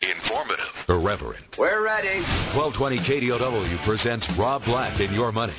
Informative. Irreverent. We're ready. 1220 KDOW presents Rob Black in Your Money.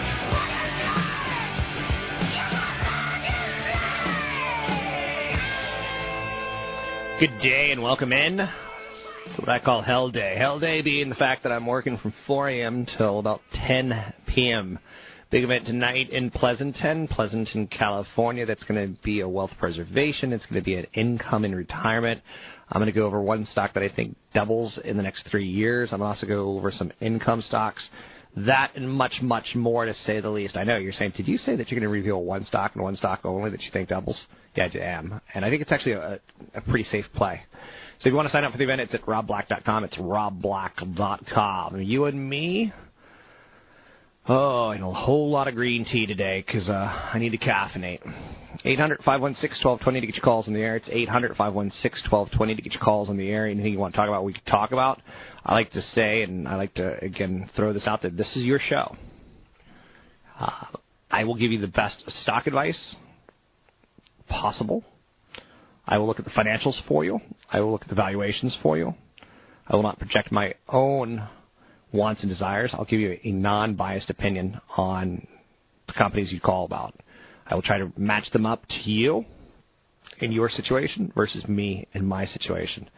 Good day and welcome in to what I call Hell Day. Hell Day being the fact that I'm working from 4 a.m. till about 10 p.m. Big event tonight in Pleasanton, Pleasanton, California. That's going to be a wealth preservation. It's going to be an income in retirement. I'm going to go over one stock that I think doubles in the next three years. I'm also going to go over some income stocks. That and much, much more to say the least. I know you're saying, did you say that you're going to reveal one stock and one stock only that you think doubles? Yeah, I am. And I think it's actually a, a pretty safe play. So if you want to sign up for the event, it's at robblack.com. It's robblack.com. You and me, oh, and a whole lot of green tea today because uh, I need to caffeinate. 800 516 1220 to get your calls on the air. It's 800 516 1220 to get your calls on the air. Anything you want to talk about, we can talk about. I like to say, and I like to, again, throw this out there this is your show. Uh, I will give you the best stock advice possible. I will look at the financials for you. I will look at the valuations for you. I will not project my own wants and desires. I'll give you a non biased opinion on the companies you call about. I will try to match them up to you in your situation versus me in my situation.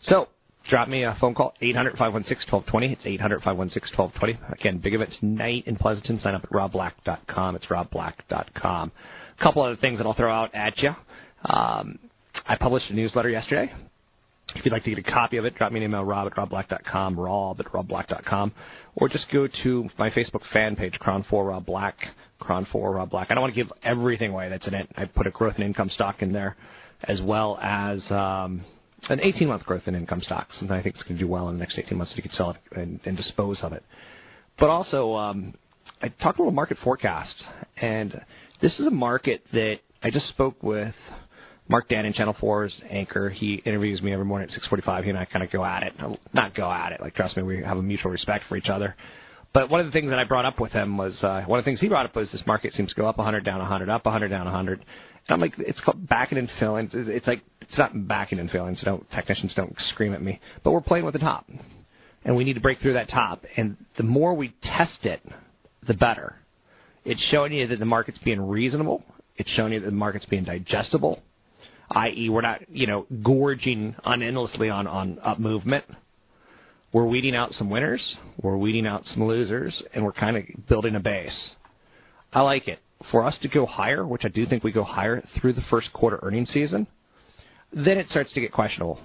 So, drop me a phone call, 800 516 1220. It's 800 516 1220. Again, big event tonight in Pleasanton. Sign up at robblack.com. It's robblack.com. A couple other things that I'll throw out at you. Um, I published a newsletter yesterday. If you'd like to get a copy of it, drop me an email, rob at robblack.com, rob at robblack.com, or just go to my Facebook fan page, KRON4 Rob Black, KRON4 Rob Black. I don't want to give everything away that's in it. I put a growth and income stock in there, as well as um, an 18-month growth in income stock, something I think is going to do well in the next 18 months, so you can sell it and, and dispose of it. But also, um, I talked a little market forecast, and this is a market that I just spoke with Mark Dannon, Channel 4's anchor. He interviews me every morning at 6:45. He and I kind of go at it. Not go at it. Like trust me, we have a mutual respect for each other. But one of the things that I brought up with him was uh, one of the things he brought up was this market seems to go up 100, down 100, up 100, down 100. And I'm like, it's called backing and filling. It's, it's like it's not backing and filling. So don't technicians don't scream at me. But we're playing with the top, and we need to break through that top. And the more we test it, the better. It's showing you that the market's being reasonable. It's showing you that the market's being digestible, i.e., we're not, you know, gorging unendlessly on, on up movement. We're weeding out some winners, we're weeding out some losers, and we're kind of building a base. I like it. For us to go higher, which I do think we go higher through the first quarter earnings season, then it starts to get questionable.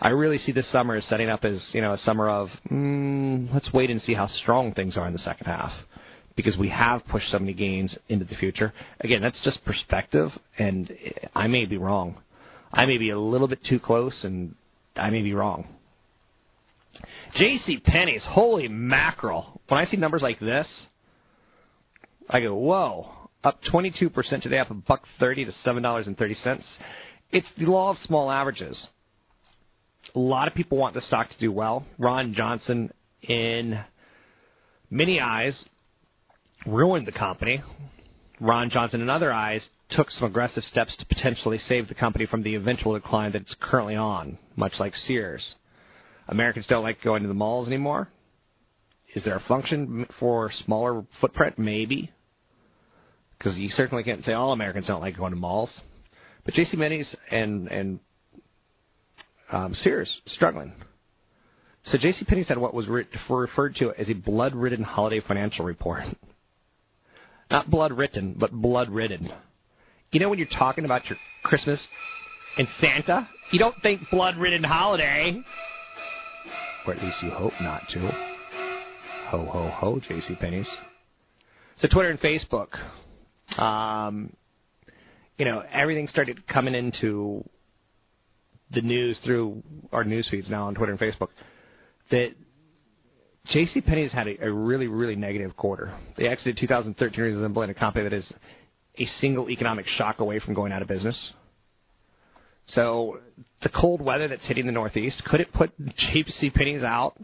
I really see this summer as setting up as you know a summer of mm, let's wait and see how strong things are in the second half because we have pushed so many gains into the future. Again, that's just perspective, and I may be wrong. I may be a little bit too close, and I may be wrong. J.C. Penney's holy mackerel! When I see numbers like this, I go, "Whoa!" Up 22% today, up a buck thirty to seven dollars and thirty cents. It's the law of small averages. A lot of people want the stock to do well. Ron Johnson, in many eyes, ruined the company. Ron Johnson, in other eyes, took some aggressive steps to potentially save the company from the eventual decline that it's currently on, much like Sears. Americans don't like going to the malls anymore. Is there a function for smaller footprint? Maybe. Because you certainly can't say all Americans don't like going to malls. But J.C. Penney's and and um, Sears struggling. So J.C. Penney's had what was re- referred to as a blood-ridden holiday financial report. Not blood-written, but blood-ridden. You know when you're talking about your Christmas and Santa, you don't think blood-ridden holiday, or at least you hope not to. Ho ho ho, J.C. Penney's. So Twitter and Facebook, um, you know, everything started coming into the news through our news feeds now on Twitter and Facebook that J.C. Penney's had a, a really, really negative quarter. They exited 2013 resembling a company that is a single economic shock away from going out of business. So the cold weather that's hitting the Northeast could it put J.C. Penney's out?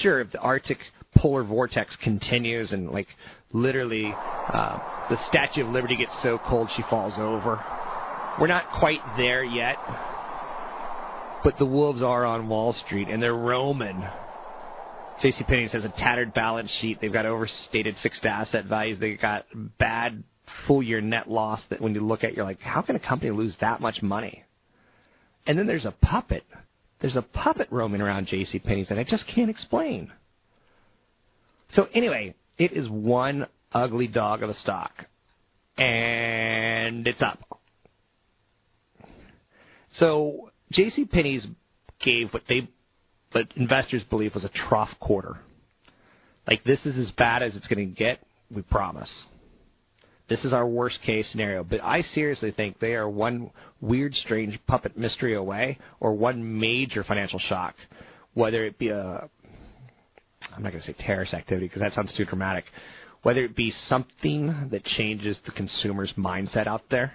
Sure, if the Arctic polar vortex continues and like literally uh, the Statue of Liberty gets so cold she falls over. We're not quite there yet, but the wolves are on Wall Street and they're roaming. J.C. Penney's has a tattered balance sheet. They've got overstated fixed asset values. They've got bad full year net loss that when you look at, you're like, how can a company lose that much money? And then there's a puppet. There's a puppet roaming around J.C. Penney's that I just can't explain. So anyway, it is one ugly dog of a stock, and it's up. So J.C. Penney's gave what they, what investors believe was a trough quarter. Like this is as bad as it's going to get. We promise. This is our worst case scenario. But I seriously think they are one weird, strange puppet mystery away, or one major financial shock, whether it be a I'm not going to say terrorist activity because that sounds too dramatic. Whether it be something that changes the consumer's mindset out there.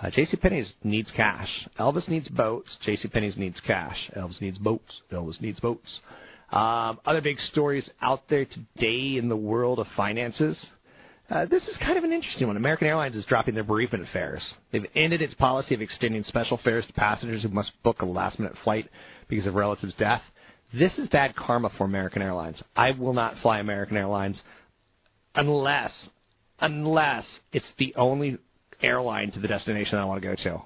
Uh, J.C. Penney's needs cash. Elvis needs boats. J.C. Penney's needs cash. Elvis needs boats. Elvis needs boats. Um, other big stories out there today in the world of finances. Uh, this is kind of an interesting one. American Airlines is dropping their bereavement fares. They've ended its policy of extending special fares to passengers who must book a last minute flight because of relative's death. This is bad karma for American Airlines. I will not fly American Airlines unless unless it's the only airline to the destination I want to go to.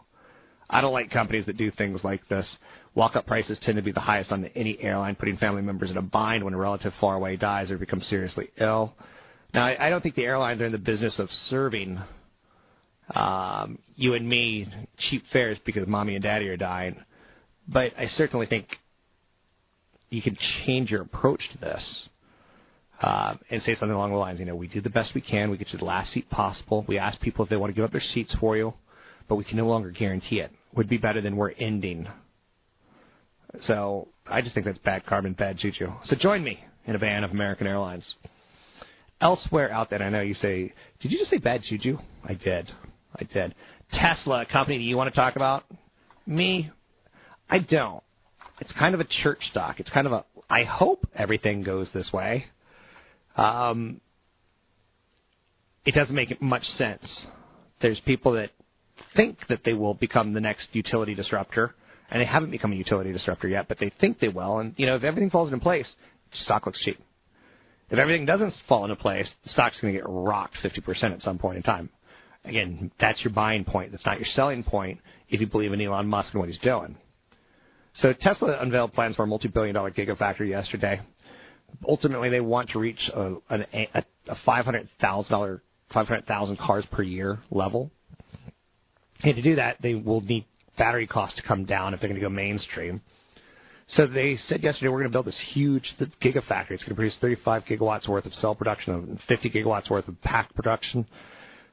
I don't like companies that do things like this. Walk-up prices tend to be the highest on any airline, putting family members in a bind when a relative far away dies or becomes seriously ill. Now, I, I don't think the airlines are in the business of serving um, you and me cheap fares because mommy and daddy are dying, but I certainly think you can change your approach to this uh, and say something along the lines, you know, we do the best we can. We get you the last seat possible. We ask people if they want to give up their seats for you, but we can no longer guarantee it. Would be better than we're ending. So I just think that's bad carbon, bad juju. So join me in a ban of American Airlines. Elsewhere out there, I know you say, did you just say bad juju? I did. I did. Tesla, a company that you want to talk about? Me? I don't it's kind of a church stock. It's kind of a. I hope everything goes this way. Um, it doesn't make much sense. There's people that think that they will become the next utility disruptor, and they haven't become a utility disruptor yet, but they think they will. And you know, if everything falls into place, stock looks cheap. If everything doesn't fall into place, the stock's going to get rocked 50% at some point in time. Again, that's your buying point. That's not your selling point if you believe in Elon Musk and what he's doing. So Tesla unveiled plans for a multi-billion dollar gigafactory yesterday. Ultimately, they want to reach a, a, a 500,000 500,000 cars per year level. And to do that, they will need battery costs to come down if they're going to go mainstream. So they said yesterday we're going to build this huge gigafactory. It's going to produce 35 gigawatts worth of cell production and 50 gigawatts worth of pack production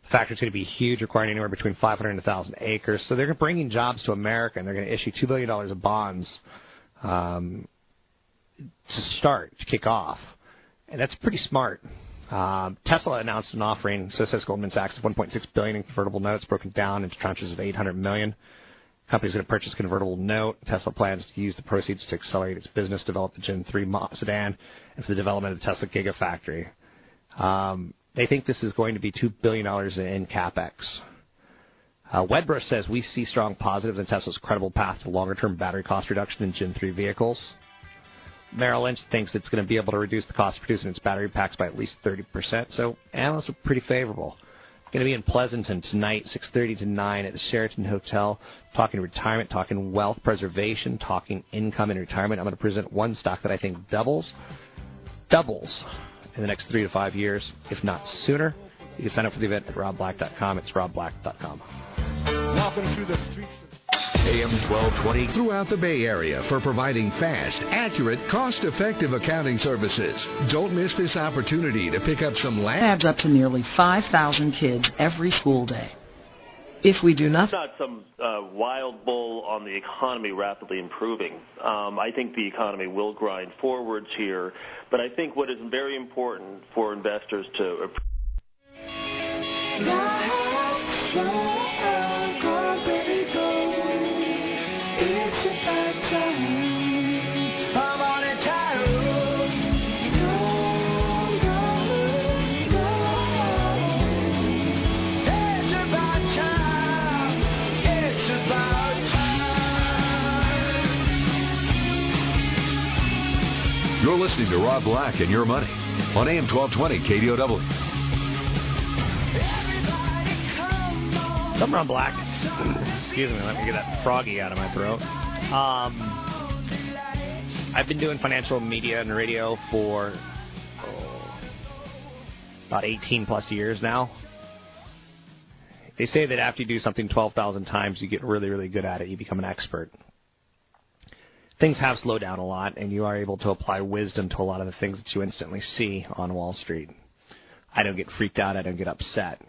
The factory's going to be huge, requiring anywhere between 500 and 1,000 acres. So they're bringing jobs to America, and they're going to issue $2 billion of bonds um, to start, to kick off. And that's pretty smart. Um, Tesla announced an offering, so says Goldman Sachs, of 1.6 billion in convertible notes, broken down into tranches of 800 million. Company's going to purchase convertible note. Tesla plans to use the proceeds to accelerate its business, develop the Gen 3 sedan, and for the development of the Tesla Gigafactory. Um, they think this is going to be $2 billion in capex. Uh, Wedbush says we see strong positives in Tesla's credible path to longer term battery cost reduction in Gen 3 vehicles. Merrill Lynch thinks it's going to be able to reduce the cost of producing its battery packs by at least 30%, so analysts are pretty favorable. Going to be in Pleasanton tonight, 6:30 to 9 at the Sheraton Hotel, talking retirement, talking wealth preservation, talking income in retirement. I'm going to present one stock that I think doubles, doubles in the next three to five years, if not sooner. You can sign up for the event at robblack.com. It's robblack.com. Walking through the streets. AM 1220. throughout the Bay Area for providing fast, accurate, cost effective accounting services. Don't miss this opportunity to pick up some land. adds up to nearly 5,000 kids every school day. If we do It's nothing, not some uh, wild bull on the economy rapidly improving. Um, I think the economy will grind forwards here, but I think what is very important for investors to listening to Rob Black and Your Money on AM 1220 KDOW. Something on black. Excuse me, let me get that froggy out of my throat. Um, I've been doing financial media and radio for oh, about 18 plus years now. They say that after you do something 12,000 times, you get really, really good at it. You become an expert. Things have slowed down a lot, and you are able to apply wisdom to a lot of the things that you instantly see on Wall Street. I don't get freaked out. I don't get upset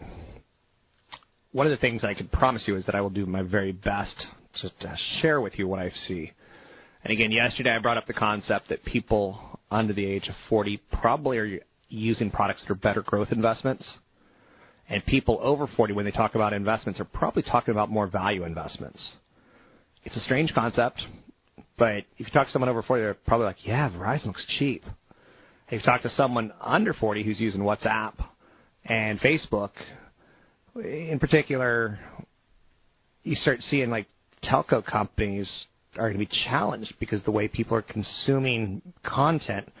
one of the things I can promise you is that I will do my very best to, to share with you what I see. And again, yesterday I brought up the concept that people under the age of 40 probably are using products that are better growth investments. And people over 40, when they talk about investments, are probably talking about more value investments. It's a strange concept, but if you talk to someone over 40, they're probably like, yeah, Verizon looks cheap. If you talk to someone under 40 who's using WhatsApp and Facebook, in particular, you start seeing like telco companies are going to be challenged because the way people are consuming content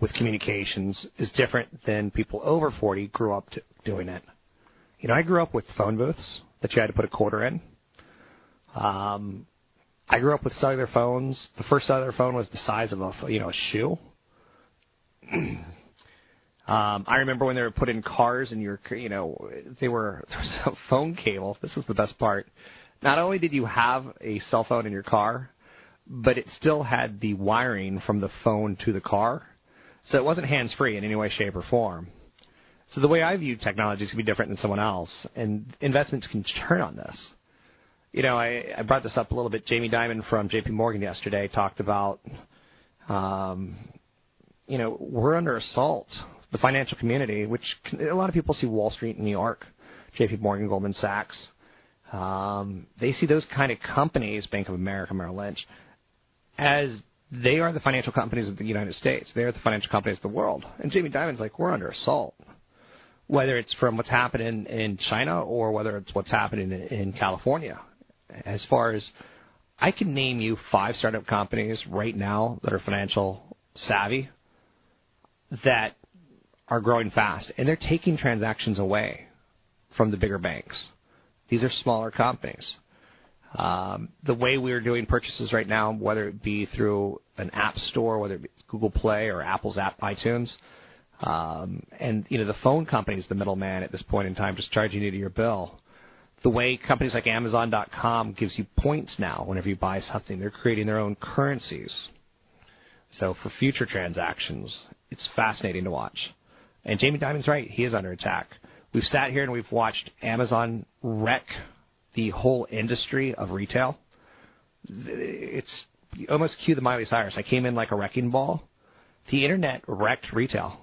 with communications is different than people over 40 grew up doing it. You know, I grew up with phone booths that you had to put a quarter in. Um, I grew up with cellular phones. The first cellular phone was the size of a you know a shoe. Um, I remember when they were put in cars and you're, you know, they were, there was a phone cable. This was the best part. Not only did you have a cell phone in your car, but it still had the wiring from the phone to the car. So it wasn't hands free in any way, shape, or form. So the way I view technology is going to be different than someone else, and investments can turn on this. You know, I, I brought this up a little bit. Jamie Dimon from J.P. Morgan yesterday talked about, um, you know, we're under assault the financial community, which a lot of people see Wall Street in New York, J.P. Morgan, Goldman Sachs. Um, they see those kind of companies, Bank of America, Merrill Lynch, as they are the financial companies of the United States. They are the financial companies of the world. And Jamie Dimon's like, we're under assault. Whether it's from what's happening in China or whether it's what's happening in, in California. As far as I can name you five startup companies right now that are financial savvy that are growing fast, and they're taking transactions away from the bigger banks. These are smaller companies. Um, the way we're doing purchases right now, whether it be through an app store, whether it be Google Play or Apple's app, iTunes, um, and you know the phone company is the middleman at this point in time, just charging you to your bill. The way companies like Amazon.com gives you points now whenever you buy something, they're creating their own currencies. So for future transactions, it's fascinating to watch. And Jamie Dimon's right. He is under attack. We've sat here and we've watched Amazon wreck the whole industry of retail. It's almost cue the Miley Cyrus. I came in like a wrecking ball. The internet wrecked retail.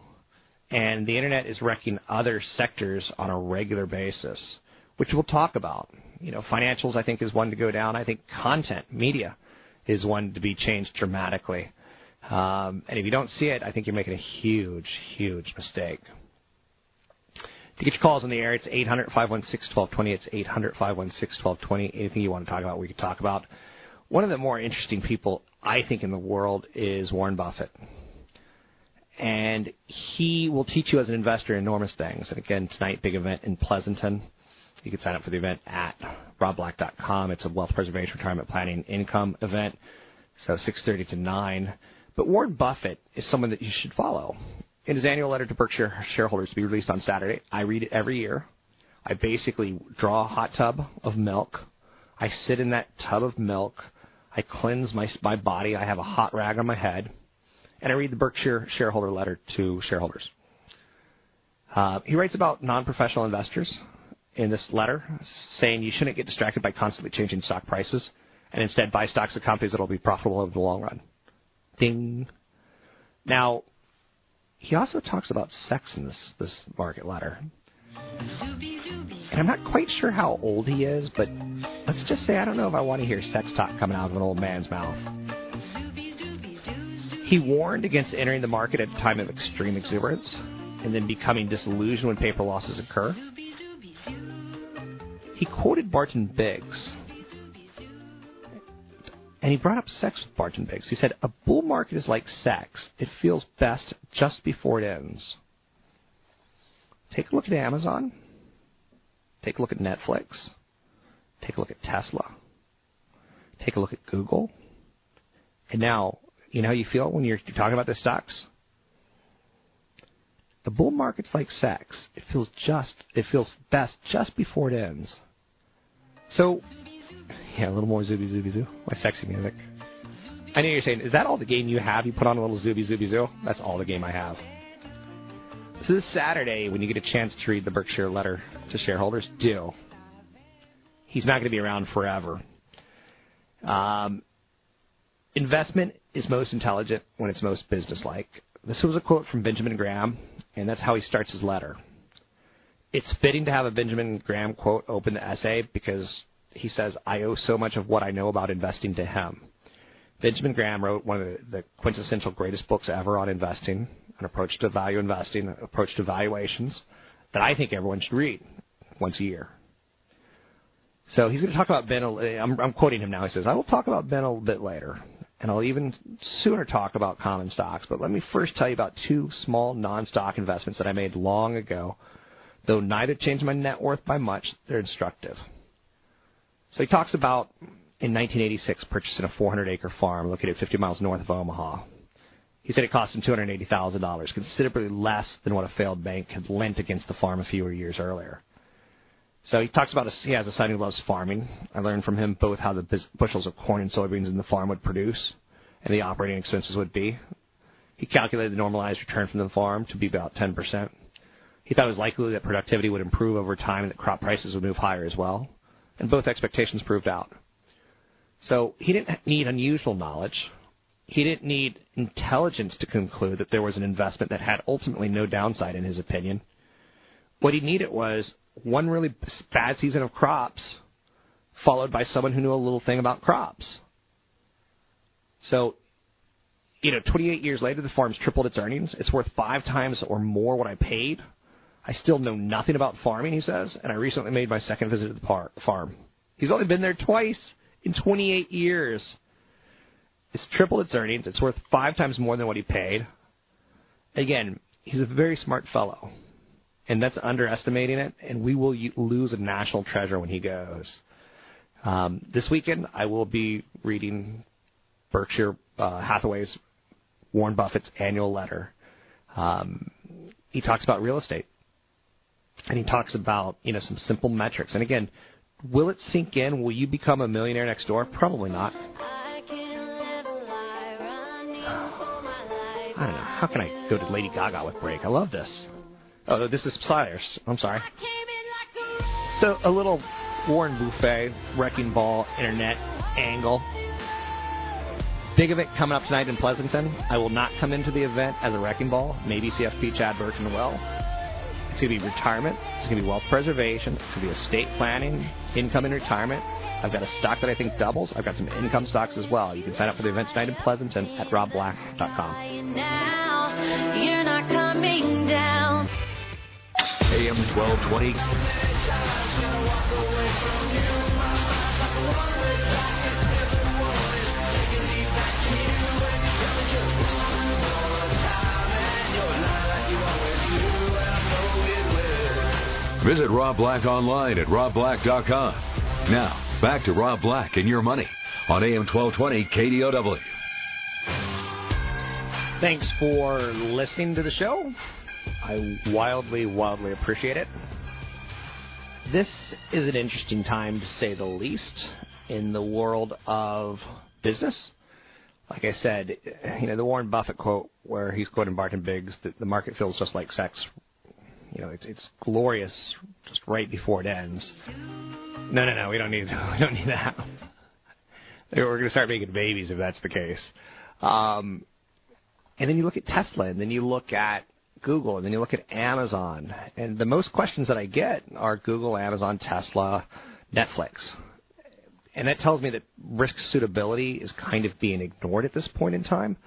And the internet is wrecking other sectors on a regular basis, which we'll talk about. You know, financials I think is one to go down. I think content, media, is one to be changed dramatically. Um, and if you don't see it, I think you're making a huge, huge mistake. To get your calls in the air, it's 800 516 1220. It's 800 516 1220. Anything you want to talk about, we can talk about. One of the more interesting people, I think, in the world is Warren Buffett. and he will teach you as an investor enormous things. And again, tonight, big event in Pleasanton. You can sign up for the event at robblack.com. It's a wealth preservation, retirement planning, income event. So 6:30 to 9. But Warren Buffett is someone that you should follow. In his annual letter to Berkshire shareholders to be released on Saturday, I read it every year. I basically draw a hot tub of milk. I sit in that tub of milk. I cleanse my my body. I have a hot rag on my head, and I read the Berkshire shareholder letter to shareholders. Uh, he writes about non-professional investors in this letter, saying you shouldn't get distracted by constantly changing stock prices, and instead buy stocks of companies that will be profitable over the long run. Ding. Now, he also talks about sex in this this market letter. And I'm not quite sure how old he is, but let's just say I don't know if I want to hear sex talk coming out of an old man's mouth. He warned against entering the market at a time of extreme exuberance and then becoming disillusioned when paper losses occur. He quoted Barton Biggs. And he brought up sex with Barton Biggs. He said, A bull market is like sex. It feels best just before it ends. Take a look at Amazon. Take a look at Netflix. Take a look at Tesla. Take a look at Google. And now, you know how you feel when you're, talking about the stocks? The bull market's like sex. It feels just it feels best just before it ends. So yeah, a little more zooby zooby zoo. My sexy music. I know you're saying, is that all the game you have? You put on a little zooby zooby zoo? That's all the game I have. So this Saturday, when you get a chance to read the Berkshire letter to shareholders, do. He's not going to be around forever. Um, investment is most intelligent when it's most businesslike. This was a quote from Benjamin Graham, and that's how he starts his letter. It's fitting to have a Benjamin Graham quote open the essay because he says, I owe so much of what I know about investing to him. Benjamin Graham wrote one of the quintessential greatest books ever on investing, an approach to value investing, an approach to valuations, that I think everyone should read once a year. So he's going to talk about Ben. I'm, I'm quoting him now. He says, "I will talk about Ben a little bit later, and I'll even sooner talk about common stocks. But let me first tell you about two small non-stock investments that I made long ago. Though neither changed my net worth by much, they're instructive." So he talks about in 1986 purchasing a 400-acre farm located 50 miles north of Omaha. He said it cost him $280,000, considerably less than what a failed bank had lent against the farm a few years earlier. So he talks about a, he has a son who loves farming. I learned from him both how the bushels of corn and soybeans in the farm would produce and the operating expenses would be. He calculated the normalized return from the farm to be about 10%. He thought it was likely that productivity would improve over time and that crop prices would move higher as well. And both expectations proved out. So he didn't need unusual knowledge. He didn't need intelligence to conclude that there was an investment that had ultimately no downside, in his opinion. What he needed was one really bad season of crops, followed by someone who knew a little thing about crops. So, you know, 28 years later, the farm's tripled its earnings. It's worth five times or more what I paid. I still know nothing about farming, he says, and I recently made my second visit to the par- farm. He's only been there twice in 28 years. It's tripled its earnings. It's worth five times more than what he paid. Again, he's a very smart fellow and that's underestimating it. And we will lose a national treasure when he goes. Um, this weekend, I will be reading Berkshire uh, Hathaway's Warren Buffett's annual letter. Um, he talks about real estate, and he talks about you know some simple metrics. And again, will it sink in? Will you become a millionaire next door? Probably not. I don't know. How can I go to Lady Gaga with break? I love this. Oh, this is Cyrus. I'm sorry. So a little Warren Buffett Wrecking Ball Internet angle. Big event coming up tonight in Pleasanton. I will not come into the event as a wrecking ball. Maybe CFP Chad Burton will. It's going to be retirement. It's going to be wealth preservation. It's going to be estate planning, income in retirement. I've got a stock that I think doubles. I've got some income stocks as well. You can sign up for the event tonight in Pleasanton at robblack.com. You're not coming down. AM 1220. Visit Rob Black online at robblack.com. Now, back to Rob Black and your money on AM 1220 KDOW. Thanks for listening to the show. I wildly, wildly appreciate it. This is an interesting time to say the least in the world of business. Like I said, you know, the Warren Buffett quote where he's quoting Barton Biggs that the market feels just like sex. You know, it's it's glorious just right before it ends. No, no, no, we don't need we don't need that. We're going to start making babies if that's the case. Um, and then you look at Tesla, and then you look at Google, and then you look at Amazon. And the most questions that I get are Google, Amazon, Tesla, Netflix. And that tells me that risk suitability is kind of being ignored at this point in time.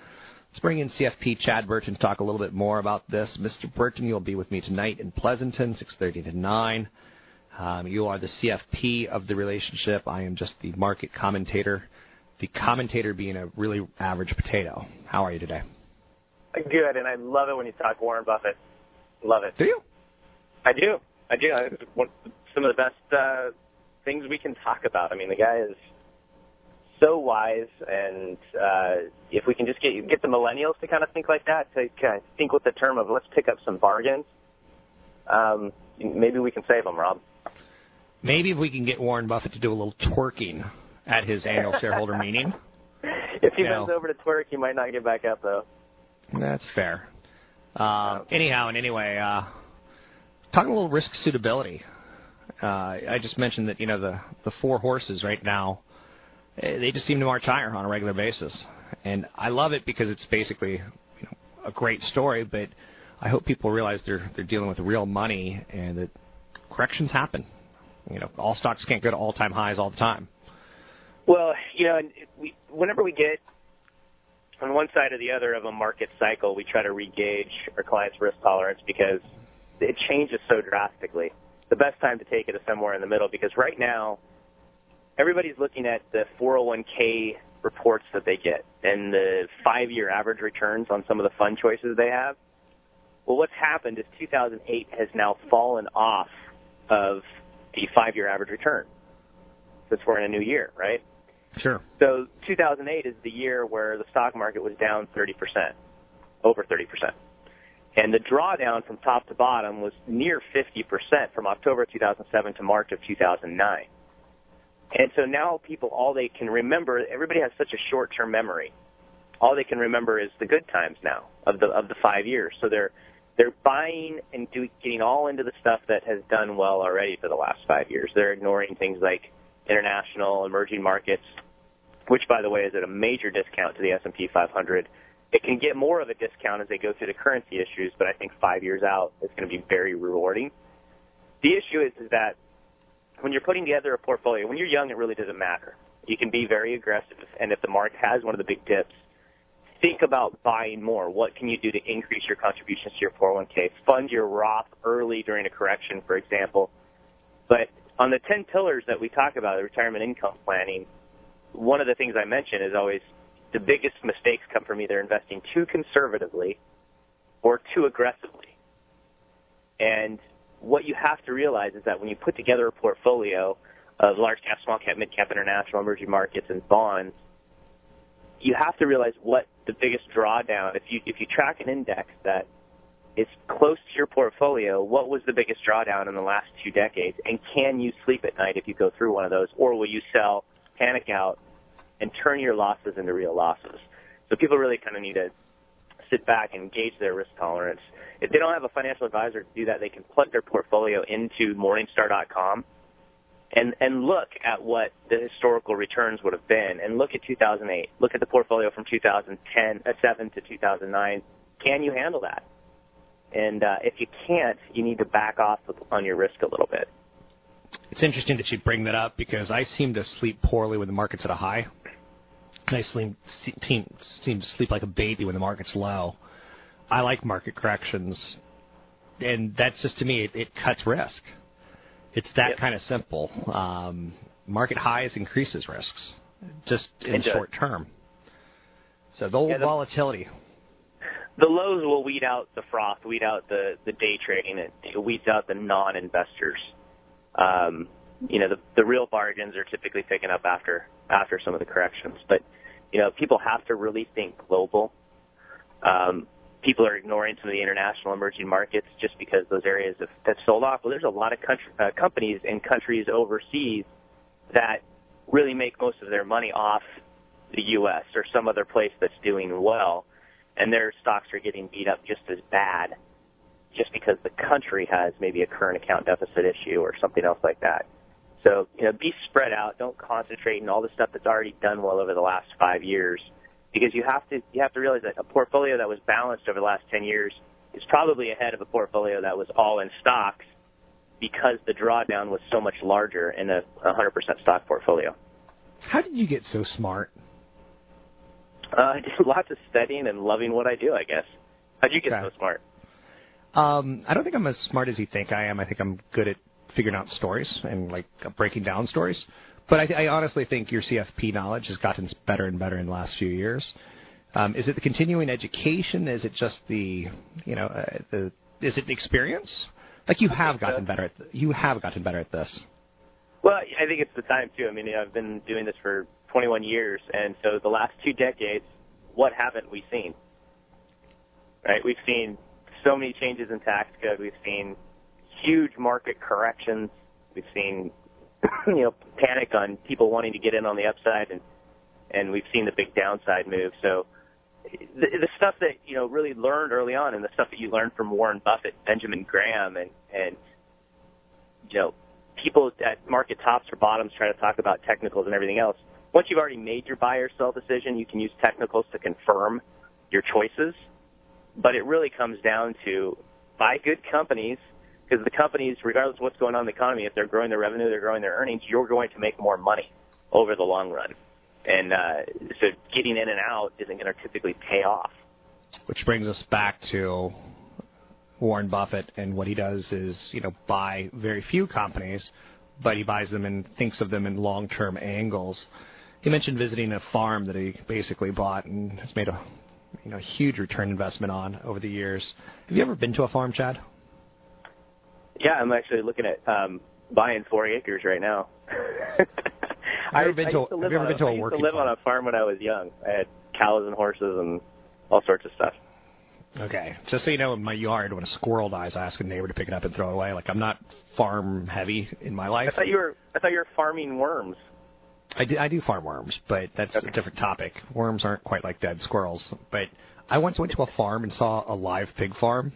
Let's bring in CFP Chad Burton to talk a little bit more about this. Mr. Burton, you'll be with me tonight in Pleasanton, 6.30 to 9. Um, you are the CFP of the relationship. I am just the market commentator. The commentator being a really average potato. How are you today? Good, and I love it when you talk Warren Buffett. Love it. Do you? I do. I do. One, some of the best uh, things we can talk about. I mean, the guy is so wise, and uh, if we can just get get the millennials to kind of think like that, to kind of think with the term of let's pick up some bargains, um, maybe we can save them, Rob. Maybe if we can get Warren Buffett to do a little twerking at his annual shareholder meeting. If he You bends know. over to twerk, he might not get back up though. That's fair. Uh, anyhow, and anyway, uh, talking a little risk suitability. Uh, I just mentioned that you know the the four horses right now, Eh, they just seem to march higher on a regular basis, and I love it because it's basically you know, a great story. But I hope people realize they're they're dealing with real money and that corrections happen. You know, all stocks can't go to all time highs all the time. Well, you know, we, whenever we get on one side or the other of a market cycle, we try to regauge our clients' risk tolerance because it changes so drastically. The best time to take it is somewhere in the middle because right now, everybody's looking at the 401k reports that they get and the five-year average returns on some of the fund choices they have. Well, what's happened is 2008 has now fallen off of the five-year average return since we're in a new year, right? Sure. So 2008 is the year where the stock market was down 30%, over 30%. And the drawdown from top to bottom was near 50% from October 2007 to March of 2009. And so now people, all they can remember, everybody has such a short-term memory. All they can remember is the good times now of the of the five years. So they're they're buying and do, getting all into the stuff that has done well already for the last five years. They're ignoring things like international, emerging markets, which, by the way, is at a major discount to the S&P 500. It can get more of a discount as they go through the currency issues, but I think five years out it's going to be very rewarding. The issue is, is that when you're putting together a portfolio, when you're young, it really doesn't matter. You can be very aggressive, and if the market has one of the big dips, think about buying more. What can you do to increase your contributions to your 401k? Fund your Roth early during a correction, for example. But on the 10 pillars that we talk about, the retirement income planning, one of the things I mention is always the biggest mistakes come from either investing too conservatively or too aggressively. And what you have to realize is that when you put together a portfolio of large cap, small cap, mid cap, international, emerging markets, and bonds, you have to realize what the biggest drawdown. If you if you track an index that is close to your portfolio, what was the biggest drawdown in the last two decades, and can you sleep at night if you go through one of those, or will you sell, panic out, and turn your losses into real losses? So people really kind of need to sit back and gauge their risk tolerance. If they don't have a financial advisor to do that, they can plug their portfolio into Morningstar.com and and look at what the historical returns would have been, and look at 2008. Look at the portfolio from 2010, uh, 7 to 2009. Can you handle that? And uh, if you can't, you need to back off on your risk a little bit. It's interesting that you bring that up because I seem to sleep poorly when the market's at a high. Sleep, seem, seem to sleep like a baby when the market's low. I like market corrections, and that's just to me, it, it cuts risk. It's that kind of simple. Um, market highs increases risks, just in It does. short term. So the Yeah, the- volatility. the lows will weed out the froth, weed out the the day trading, it weeds out the non-investors. Um, you know, the the real bargains are typically picking up after after some of the corrections. But you know, people have to really think global. Um, people are ignoring some of the international emerging markets just because those areas have, have sold off. Well, there's a lot of country, uh, companies in countries overseas that really make most of their money off the U.S. or some other place that's doing well, and their stocks are getting beat up just as bad, just because the country has maybe a current account deficit issue or something else like that. So you know, be spread out. Don't concentrate on all the stuff that's already done well over the last five years, because you have to you have to realize that a portfolio that was balanced over the last ten years is probably ahead of a portfolio that was all in stocks because the drawdown was so much larger in a 100% stock portfolio. How did you get so smart? Uh, I did lots of studying and loving what I do, I guess. How'd you get Okay. so smart? Um, I don't think I'm as smart as you think I am. I think I'm good at figuring out stories and like breaking down stories. But I, I honestly think your CFP knowledge has gotten better and better in the last few years. Um, is it the continuing education? Is it just the, you know, uh, the is it the experience? Like you have gotten better at th- you have gotten better at this. Well, I think it's the time too. I mean, I've been doing this for 21 years, and so the last two decades, what haven't we seen? Right? We've seen so many changes in tax code. We've seen huge market corrections. We've seen, you know, panic on people wanting to get in on the upside, and and we've seen the big downside move. So the, the stuff that you know really learned early on, and the stuff that you learned from Warren Buffett, Benjamin Graham, and and you know people at market tops or bottoms trying to talk about technicals and everything else. Once you've already made your buy or sell decision, you can use technicals to confirm your choices. But it really comes down to buy good companies because the companies, regardless of what's going on in the economy, if they're growing their revenue, they're growing their earnings, you're going to make more money over the long run. And uh, so getting in and out isn't going to typically pay off. Which brings us back to Warren Buffett, and what he does is, you know, buy very few companies, but he buys them and thinks of them in long-term angles. He mentioned visiting a farm that he basically bought and has made a, you know, huge return investment on over the years. Have you ever been to a farm, Chad? Yeah, I'm actually looking at um, buying four acres right now. I've you ever been I to a- used have live you ever on been to a I used working to live farm? on a farm when I was young. I had cows and horses and all sorts of stuff. Okay. Just so you know, in my yard, when a squirrel dies, I ask a neighbor to pick it up and throw it away. Like I'm not farm heavy in my life. I thought you were I thought you were farming worms. I do, I do farm worms, but that's a different topic. Worms aren't quite like dead squirrels. But I once went to a farm and saw a live pig farm,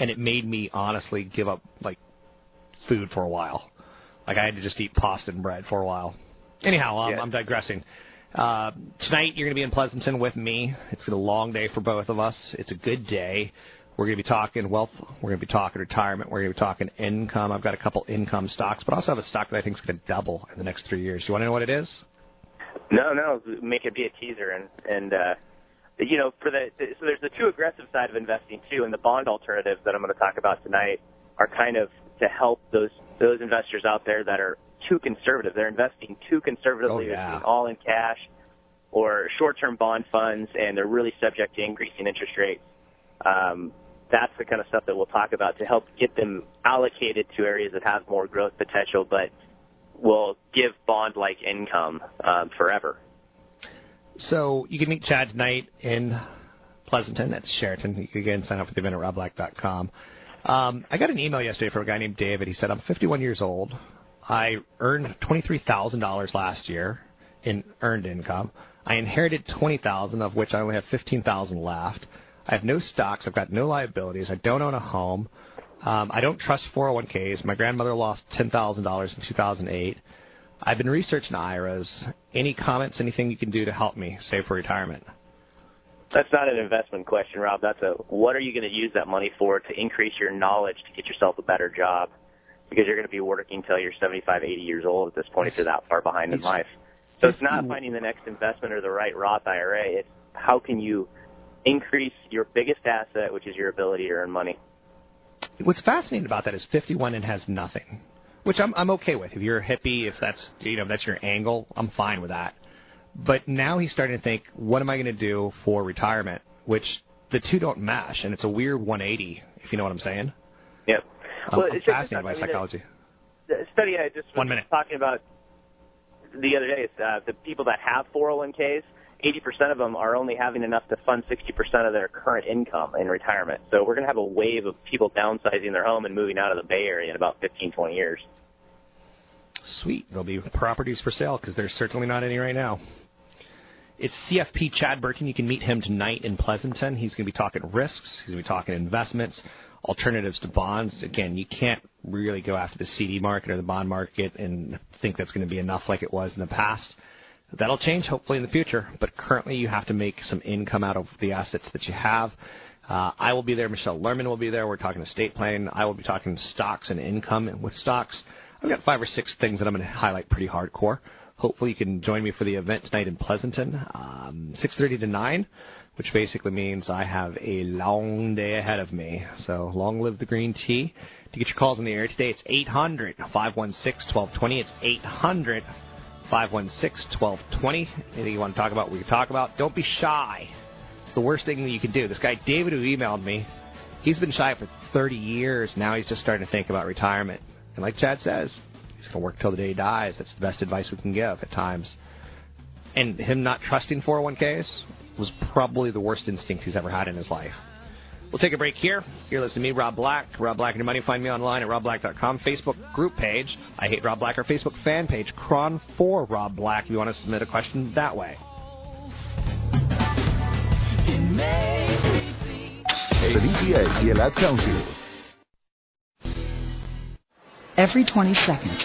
and it made me honestly give up like food for a while. Like I had to just eat pasta and bread for a while. Anyhow, I'm, I'm digressing. Uh, tonight you're going to be in Pleasanton with me. It's a long day for both of us. It's a good day. We're going to be talking wealth. We're going to be talking retirement. We're going to be talking income. I've got a couple income stocks, but I also have a stock that I think is going to double in the next three years. Do you want to know what it is? No, no, make it be a teaser and and uh you know, for the so there's the too aggressive side of investing too, and the bond alternatives that I'm going to talk about tonight are kind of to help those those investors out there that are too conservative. They're investing too conservatively, Oh, yeah. all in cash or short-term bond funds, and they're really subject to increasing interest rates. Um, that's the kind of stuff that we'll talk about to help get them allocated to areas that have more growth potential, but will give bond-like income um, forever. So you can meet Chad tonight in Pleasanton at Sheraton. You can again sign up for the event at robblack.com. Um, I got an email yesterday from a guy named David. He said, I'm 51 years old. I earned $23,000 last year in earned income. I inherited 20000 of which I only have 15000 left. I have no stocks. I've got no liabilities. I don't own a home. Um, I don't trust 401ks. My grandmother lost $10,000 in 2008. I've been researching IRAs. Any comments, anything you can do to help me save for retirement? That's not an investment question, Rob. That's a what are you going to use that money for to increase your knowledge to get yourself a better job? Because you're going to be working until you're 75, 80 years old at this point if you're that far behind in life. So it's not finding the next investment or the right Roth IRA. It's how can you increase your biggest asset, which is your ability to earn money. What's fascinating about that is 51 and has nothing, which I'm I'm okay with. If you're a hippie, if that's you know if that's your angle, I'm fine with that. But now he's starting to think, what am I going to do for retirement? Which the two don't mesh, and it's a weird 180, if you know what I'm saying. Yep. I'm, Well, I'm it's just- fascinated by I mean, psychology. The study I just One was minute. talking about the other day is uh, the people that have 401ks. 80% of them are only having enough to fund 60% of their current income in retirement. So we're going to have a wave of people downsizing their home and moving out of the Bay Area in about 15, 20 years. Sweet. There'll be properties for sale because there's certainly not any right now. It's CFP Chad Burton. You can meet him tonight in Pleasanton. He's going to be talking risks. He's going to be talking investments, alternatives to bonds. Again, you can't really go after the CD market or the bond market and think that's going to be enough like it was in the past. That'll change hopefully in the future, but currently you have to make some income out of the assets that you have. Uh, I will be there. Michelle Lerman will be there. We're talking estate planning. I will be talking stocks and income And with stocks. I've got five or six things that I'm going to highlight pretty hardcore. Hopefully you can join me for the event tonight in Pleasanton, um, 6:30 to 9, which basically means I have a long day ahead of me. So long live the green tea. To get your calls in the air today, it's 800 516 1220. It's 800 516 1220. Anything you want to talk about, we can talk about. Don't be shy. It's the worst thing that you can do. This guy David who emailed me, he's been shy for 30 years. Now he's just starting to think about retirement. And like Chad says, he's going to work till the day he dies. That's the best advice we can give at times. And him not trusting 401ks was probably the worst instinct he's ever had in his life. We'll take a break here. You're listening to me, Rob Black. Rob Black and your money. Find me online at robblack.com. Facebook group page. I hate Rob Black. Our Facebook fan page. Cron for Rob Black. If you want to submit a question that way. El EPA y el Ad Council. Every 20 seconds,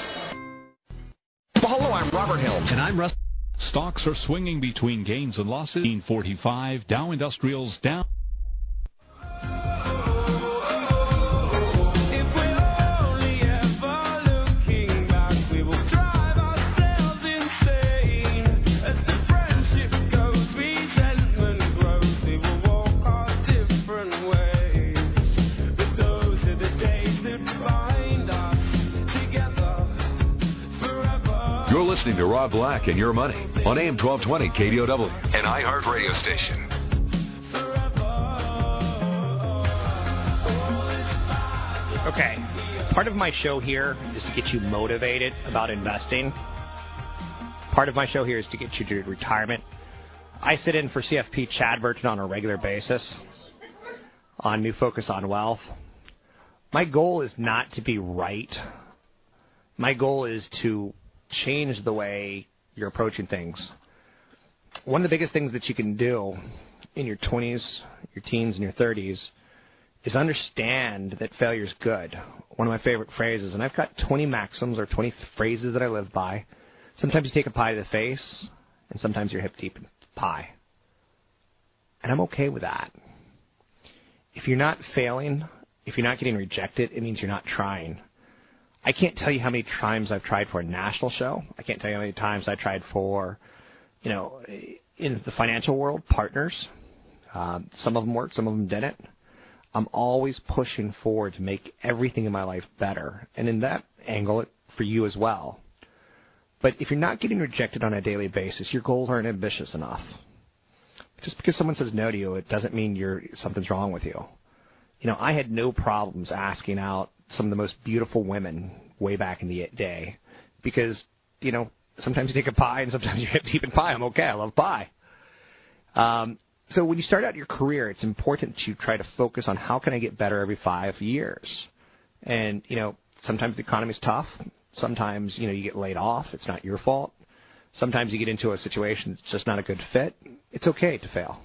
Hello, I'm Robert Hill. And I'm Russ. Stocks are swinging between gains and losses. 1945, Dow Industrials down. Rob Black and Your Money on AM 1220 KDOW, an iHeart radio station. Okay. Part of my show here is to get you motivated about investing. Part of my show here is to get you to retirement. I sit in for CFP Chad Burton on a regular basis on New Focus on Wealth. My goal is not to be right. My goal is to change the way you're approaching things. One of the biggest things that you can do in your 20s, your teens, and your 30s is understand that failure is good. One of my favorite phrases, and I've got 20 maxims or 20 phrases that I live by. Sometimes you take a pie to the face, and sometimes you're hip deep in pie. And I'm okay with that. If you're not failing, if you're not getting rejected, it means you're not trying. I can't tell you how many times I've tried for a national show. I can't tell you how many times I tried for, you know, in the financial world, partners. Um, some of them worked, some of them didn't. I'm always pushing forward to make everything in my life better, and in that angle, for you as well. But if you're not getting rejected on a daily basis, your goals aren't ambitious enough. Just because someone says no to you, it doesn't mean you're something's wrong with you. You know, I had no problems asking out some of the most beautiful women way back in the day because, you know, sometimes you take a pie and sometimes you hit deep in pie. I'm okay. I love pie. Um, so when you start out your career, it's important to try to focus on how can I get better every five years. And, you know, sometimes the economy's tough. Sometimes, you know, you get laid off. It's not your fault. Sometimes you get into a situation that's just not a good fit. It's okay to fail.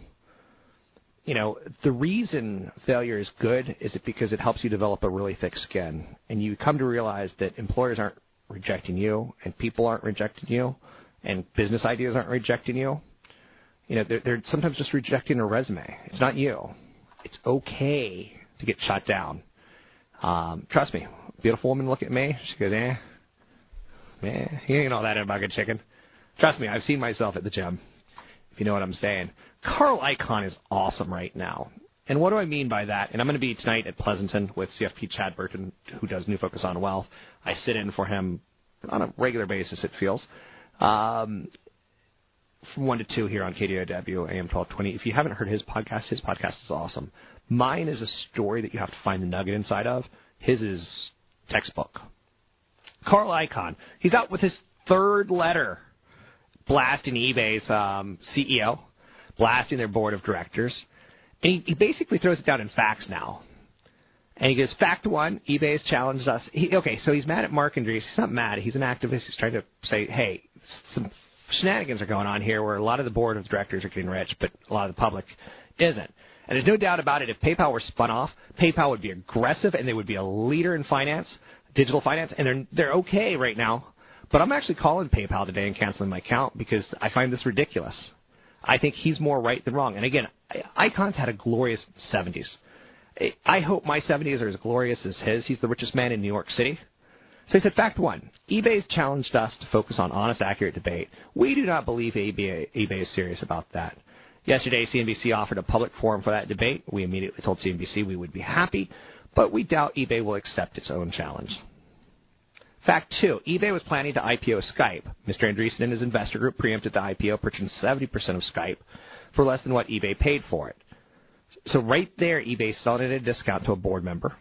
You know, the reason failure is good is it because it helps you develop a really thick skin. And you come to realize that employers aren't rejecting you and people aren't rejecting you and business ideas aren't rejecting you. You know, they're, they're sometimes just rejecting a resume. It's not you. It's okay to get shot down. Um, trust me, beautiful woman look at me. She goes, eh, eh, you ain't all that a chicken. Trust me, I've seen myself at the gym. If you know what I'm saying. Carl Icahn is awesome right now. And what do I mean by that? And I'm going to be tonight at Pleasanton with CFP Chad Burton, who does New Focus on Wealth. I sit in for him on a regular basis, it feels. Um, from 1 to 2 here on KDOW AM 1220. If you haven't heard his podcast, his podcast is awesome. Mine is a story that you have to find the nugget inside of. His is textbook. Carl Icahn, he's out with his third letter blasting eBay's um, CEO, blasting their board of directors. And he, he basically throws it down in facts now. And he goes, fact one, eBay has challenged us. He, okay, so he's mad at Marc Andreessen. He's not mad. He's an activist. He's trying to say, hey, some shenanigans are going on here where a lot of the board of directors are getting rich, but a lot of the public isn't. And there's no doubt about it, if PayPal were spun off, PayPal would be aggressive and they would be a leader in finance, digital finance, and they're, they're okay right now. But I'm actually calling PayPal today and canceling my account because I find this ridiculous. I think he's more right than wrong. And again, Icahn's had a glorious 70s. I hope my 70s are as glorious as his. He's the richest man in New York City. So he said, fact one, eBay's challenged us to focus on honest, accurate debate. We do not believe eBay, eBay is serious about that. Yesterday, CNBC offered a public forum for that debate. We immediately told CNBC we would be happy, but we doubt eBay will accept its own challenge. Fact two, eBay was planning to IPO Skype. Mr. Andreessen and his investor group preempted the IPO, purchasing 70% of Skype for less than what eBay paid for it. So right there, eBay sold it at a discount to a board member.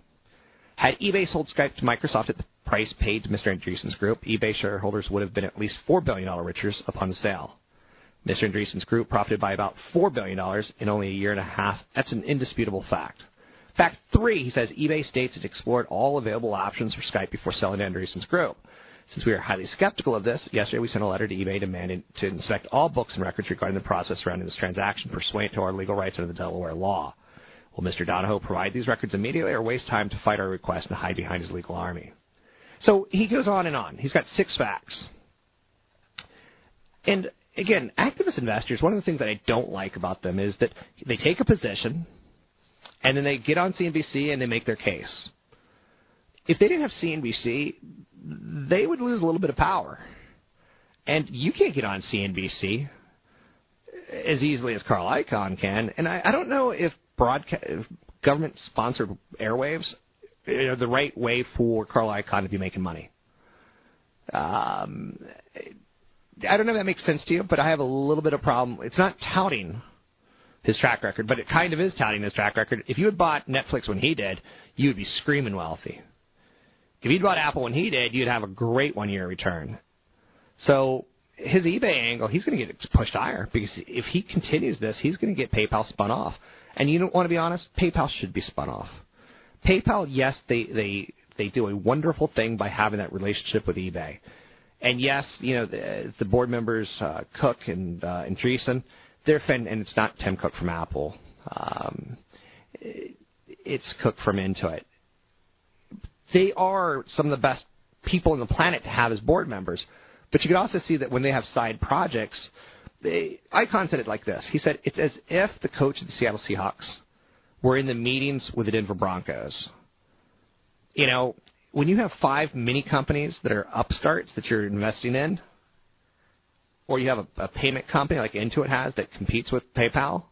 Had eBay sold Skype to Microsoft at the price paid to Mr. Andreessen's group, eBay shareholders would have been at least $4 billion richer upon sale. Mr. Andreessen's group profited by about $4 billion in only a year and a half. That's an indisputable fact. Fact three, he says eBay states it explored all available options for Skype before selling to Andreessen's group. Since we are highly skeptical of this, yesterday we sent a letter to eBay demanding to inspect all books and records regarding the process surrounding this transaction pursuant to our legal rights under the Delaware law. Will Mr. Donahoe provide these records immediately or waste time to fight our request and hide behind his legal army? So he goes on and on. He's got six facts. And again, activist investors, one of the things that I don't like about them is that they take a position and then they get on CNBC and they make their case. If they didn't have CNBC, they would lose a little bit of power. And you can't get on CNBC as easily as Carl Icahn can. And I, I don't know if broadcast government sponsored airwaves are the right way for Carl Icahn to be making money. Um, I don't know if that makes sense to you, but I have a little bit of problem. It's not touting his track record, but it kind of is touting his track record. If you had bought Netflix when he did, you would be screaming wealthy. If you'd bought Apple when he did, you'd have a great one year return. So his eBay angle, he's going to get pushed higher because if he continues this, he's going to get PayPal spun off. And you don't want to be honest, PayPal should be spun off. PayPal, yes, they they they do a wonderful thing by having that relationship with eBay. And yes, you know the, the board members uh, Cook and uh, and Andreessen, they're and it's not Tim Cook from Apple. Um, it's Cook from Intuit. They are some of the best people on the planet to have as board members. But you can also see that when they have side projects, they, Icahn said it like this. He said, it's as if the coach of the Seattle Seahawks were in the meetings with the Denver Broncos. You know, when you have five mini companies that are upstarts that you're investing in, or you have a, a payment company like Intuit has that competes with PayPal,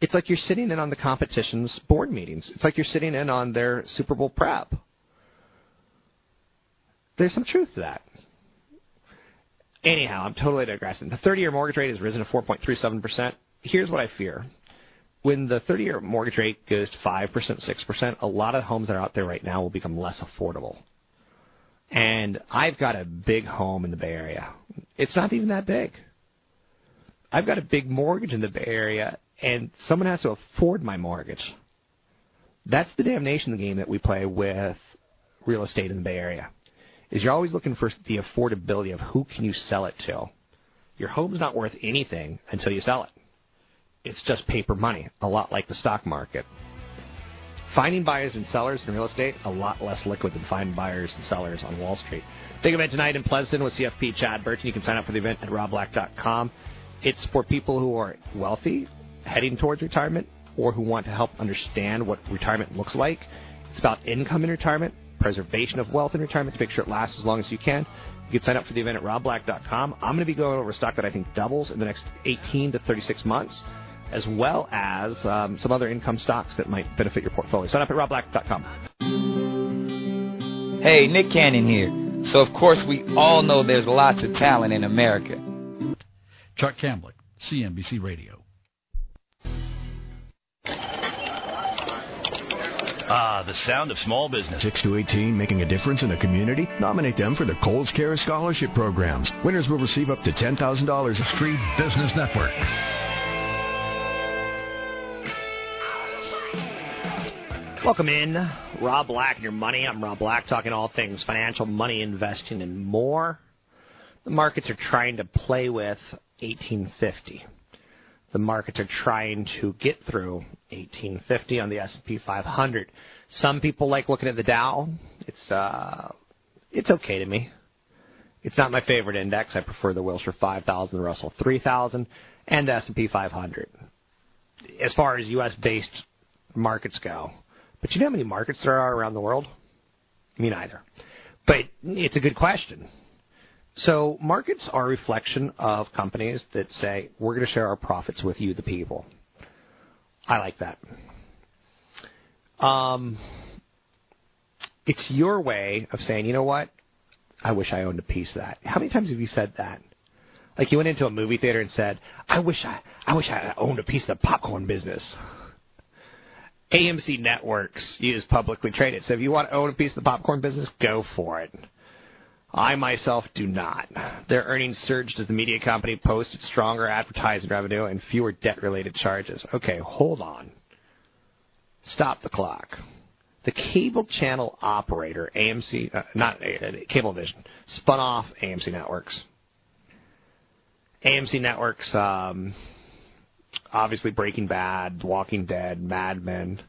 it's like you're sitting in on the competition's board meetings. It's like you're sitting in on their Super Bowl prep. There's some truth to that. Anyhow, I'm totally digressing. The 30 year mortgage rate has risen to 4.37%. Here's what I fear. When the 30 year mortgage rate goes to 5%, 6%, a lot of homes that are out there right now will become less affordable. And I've got a big home in the Bay Area. It's not even that big. I've got a big mortgage in the Bay Area, and someone has to afford my mortgage. That's the damnation the game that we play with real estate in the Bay Area is you're always looking for the affordability of who can you sell it to. Your home's not worth anything until you sell it. It's just paper money, a lot like the stock market. Finding buyers and sellers in real estate, a lot less liquid than finding buyers and sellers on Wall Street. Big event tonight in Pleasanton with CFP Chad Burton. You can sign up for the event at robblack.com. It's for people who are wealthy, heading towards retirement, or who want to help understand what retirement looks like. It's about income in retirement, preservation of wealth in retirement to make sure it lasts as long as you can. You can sign up for the event at robblack.com. I'm going to be going over stock that I think doubles in the next 18 to 36 months, as well as um, some other income stocks that might benefit your portfolio. Sign up at robblack.com. Hey, Nick Cannon here. So, of course, we all know there's lots of talent in America. Chuck Camblick, CNBC Radio. Ah, the sound of small business. 6 to 18 making a difference in the community? Nominate them for the Kohl's Care Scholarship Programs. Winners will receive up to $10,000. Street Business Network. Welcome in, Rob Black your money. I'm Rob Black, talking all things financial, money, investing, and more. The markets are trying to play with 1850. The markets are trying to get through 1850 on the S&P 500. Some people like looking at the Dow. It's uh, it's okay to me. It's not my favorite index. I prefer the Wilshire 5000, the Russell 3000, and the S&P 500. As far as U.S. based markets go, but you know how many markets there are around the world? Me neither. But it's a good question. So markets are a reflection of companies that say, we're going to share our profits with you, the people. I like that. Um, it's your way of saying, you know what? I wish I owned a piece of that. How many times have you said that? Like you went into a movie theater and said, I wish I, I wish I owned a piece of the popcorn business. AMC Networks is publicly traded. So if you want to own a piece of the popcorn business, go for it. I myself do not. Their earnings surged as the media company posted stronger advertising revenue and fewer debt related charges. Okay, hold on. Stop the clock. The cable channel operator, AMC, uh, not uh, Cablevision, spun off AMC Networks. AMC Networks, um, obviously Breaking Bad, Walking Dead, Mad Men.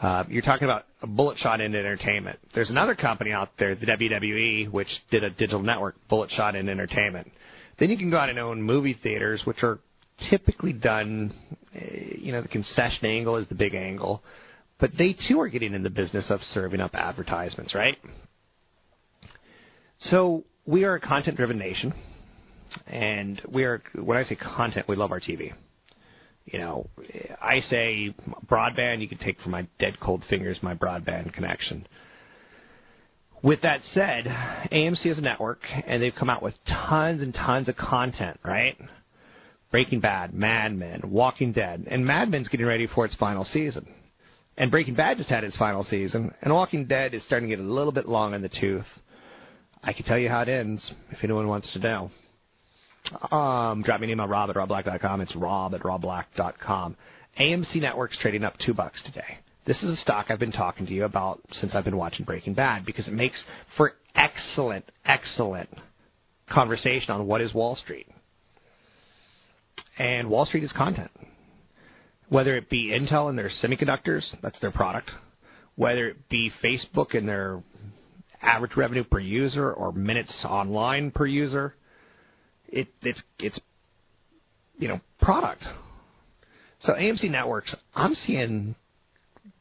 Uh, you're talking about a bullet shot into entertainment. There's another company out there, the WWE, which did a digital network, Bullet Shot in Entertainment. Then you can go out and own movie theaters, which are typically done, eh, you know, the concession angle is the big angle. But they too are getting in the business of serving up advertisements, right? So we are a content driven nation. And we are, when I say content, we love our TV you know, I say broadband, you can take from my dead cold fingers my broadband connection. With that said, AMC is a network, and they've come out with tons and tons of content, right? Breaking Bad, Mad Men, Walking Dead, and Mad Men's getting ready for its final season. And Breaking Bad just had its final season, and Walking Dead is starting to get a little bit long in the tooth. I can tell you how it ends if anyone wants to know. Um, drop me an email, rob at robblack.com. It's rob at robblack.com. AMC Network's trading up two bucks today. This is a stock I've been talking to you about since I've been watching Breaking Bad because it makes for excellent, excellent conversation on what is Wall Street. And Wall Street is content. Whether it be Intel and their semiconductors, that's their product. Whether it be Facebook and their average revenue per user or minutes online per user, it, it's it's you know product. So AMC Networks, I'm seeing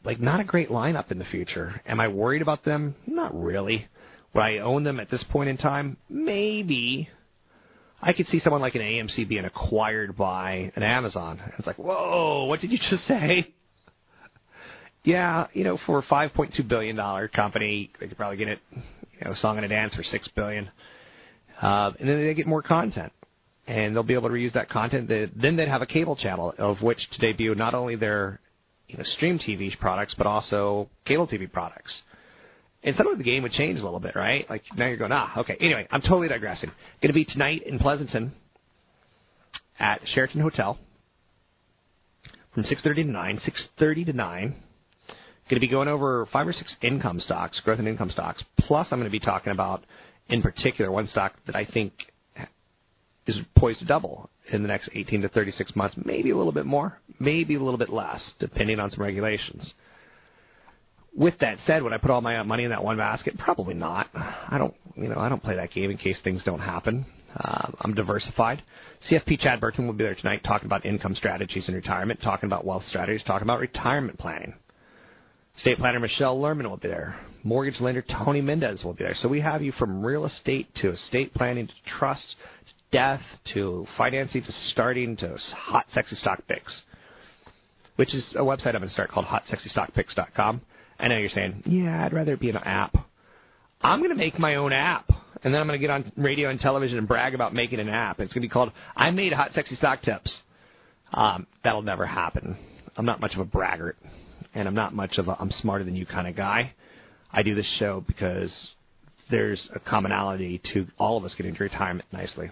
like not a great lineup in the future. Am I worried about them? Not really. Would I own them at this point in time? Maybe. I could see someone like an AMC being acquired by an Amazon. It's like, whoa, what did you just say? Yeah, you know, for a five point two billion dollar company, they could probably get it, you know, song and a dance for six billion. Uh, and then they get more content. And they'll be able to reuse that content. Then they'd have a cable channel of which to debut not only their you know, stream TV products, but also cable TV products. And suddenly the game would change a little bit, right? Like now you're going, ah, okay. Anyway, I'm totally digressing. Going to be tonight in Pleasanton at Sheraton Hotel from 6:30 to 9. 6:30 to 9. Going to be going over five or six income stocks, growth and income stocks. Plus, I'm going to be talking about in particular, one stock that I think is poised to double in the next 18 to 36 months, maybe a little bit more, maybe a little bit less, depending on some regulations. With that said, would I put all my money in that one basket? Probably not. I don't, you know, I don't play that game in case things don't happen. Uh, I'm diversified. CFP Chad Burton will be there tonight talking about income strategies in retirement, talking about wealth strategies, talking about retirement planning. State planner Michelle Lerman will be there. Mortgage lender Tony Mendez will be there. So we have you from real estate to estate planning to trust to death to financing to starting to hot sexy stock picks, which is a website I'm going to start called hotsexystockpicks.com. I know you're saying, yeah, I'd rather it be an app. I'm going to make my own app. and then I'm going to get on radio and television and brag about making an app. It's going to be called I Made Hot Sexy Stock Tips. Um, that'll never happen. I'm not much of a braggart, and I'm not much of a I'm smarter than you kind of guy. I do this show because there's a commonality to all of us getting to retirement nicely.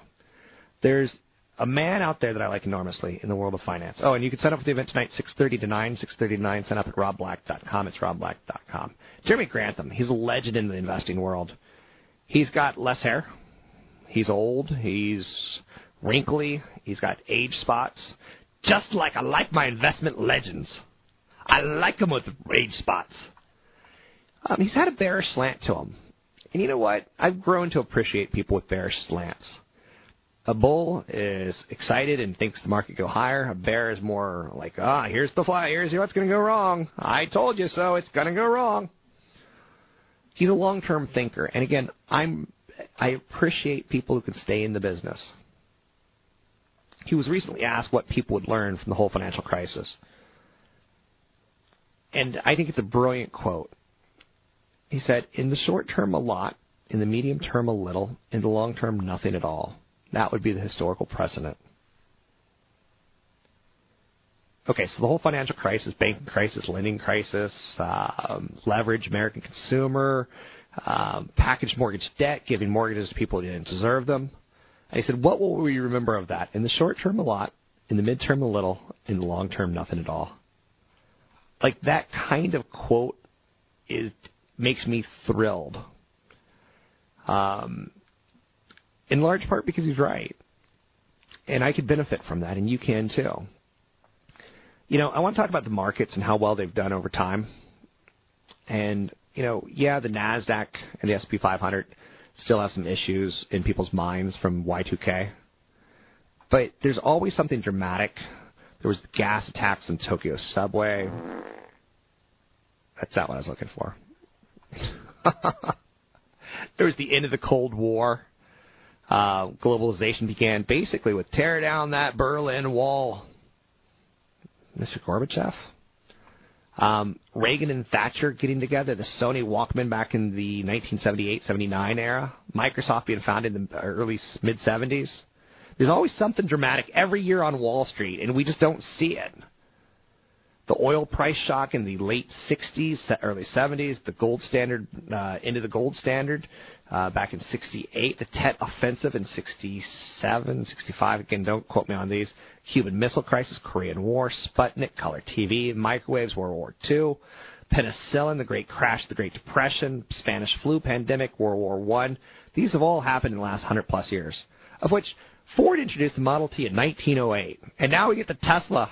There's a man out there that I like enormously in the world of finance. Oh, and you can sign up for the event tonight, 6.30 to 9, 6.30 to 9. Sign up at robblack.com. It's robblack.com. Jeremy Grantham, he's a legend in the investing world. He's got less hair. He's old. He's wrinkly. He's got age spots. Just like I like my investment legends. I like them with age spots. Um, he's had a bearish slant to him. And you know what? I've grown to appreciate people with bearish slants. A bull is excited and thinks the market go higher. A bear is more like, ah, here's the fly. Here's what's going to go wrong. I told you so. It's going to go wrong. He's a long-term thinker, and again, I'm I appreciate people who can stay in the business. He was recently asked what people would learn from the whole financial crisis, and I think it's a brilliant quote. He said, "In the short term, a lot. In the medium term, a little. In the long term, nothing at all." That would be the historical precedent. Okay, so the whole financial crisis, banking crisis, lending crisis, um, leverage, American consumer, um, packaged mortgage debt, giving mortgages to people who didn't deserve them. He said, what will we remember of that? In the short term, a lot. In the midterm, a little. In the long term, nothing at all. Like that kind of quote is makes me thrilled. Um, in large part because he's right. And I could benefit from that, and you can too. You know, I want to talk about the markets and how well they've done over time. And, you know, yeah, the NASDAQ and the SP 500 still have some issues in people's minds from Y2K. But there's always something dramatic. There was gas attacks in Tokyo subway. That's not what I was looking for. there was the end of the Cold War. Uh, globalization began basically with tear down that Berlin Wall. Mr. Gorbachev. Um, Reagan and Thatcher getting together, the Sony Walkman back in the 1978-79 era, Microsoft being founded in the early mid 70s. There's always something dramatic every year on Wall Street, and we just don't see it. The oil price shock in the late 60s, early 70s, the gold standard uh, into the gold standard uh, back in 68, the Tet offensive in 67, 65. Again, don't quote me on these. Cuban Missile Crisis, Korean War, Sputnik, color TV, microwaves, World War II, penicillin, the Great Crash, the Great Depression, Spanish flu pandemic, World War One. These have all happened in the last 100 plus years, of which Ford introduced the Model T in 1908, and now we get the Tesla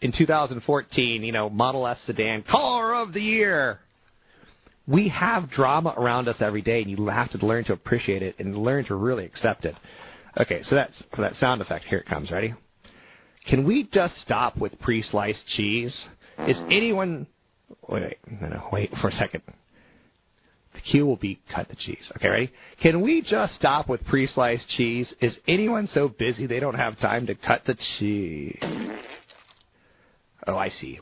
in 2014, you know, Model S sedan, car of the year. We have drama around us every day, and you have to learn to appreciate it and learn to really accept it. Okay, so that's for that sound effect. Here it comes. Ready? Can we just stop with pre-sliced cheese? Is anyone? Wait, wait, wait for a second. The cue will be cut the cheese. Okay, ready? Can we just stop with pre-sliced cheese? Is anyone so busy they don't have time to cut the cheese? Oh, I see.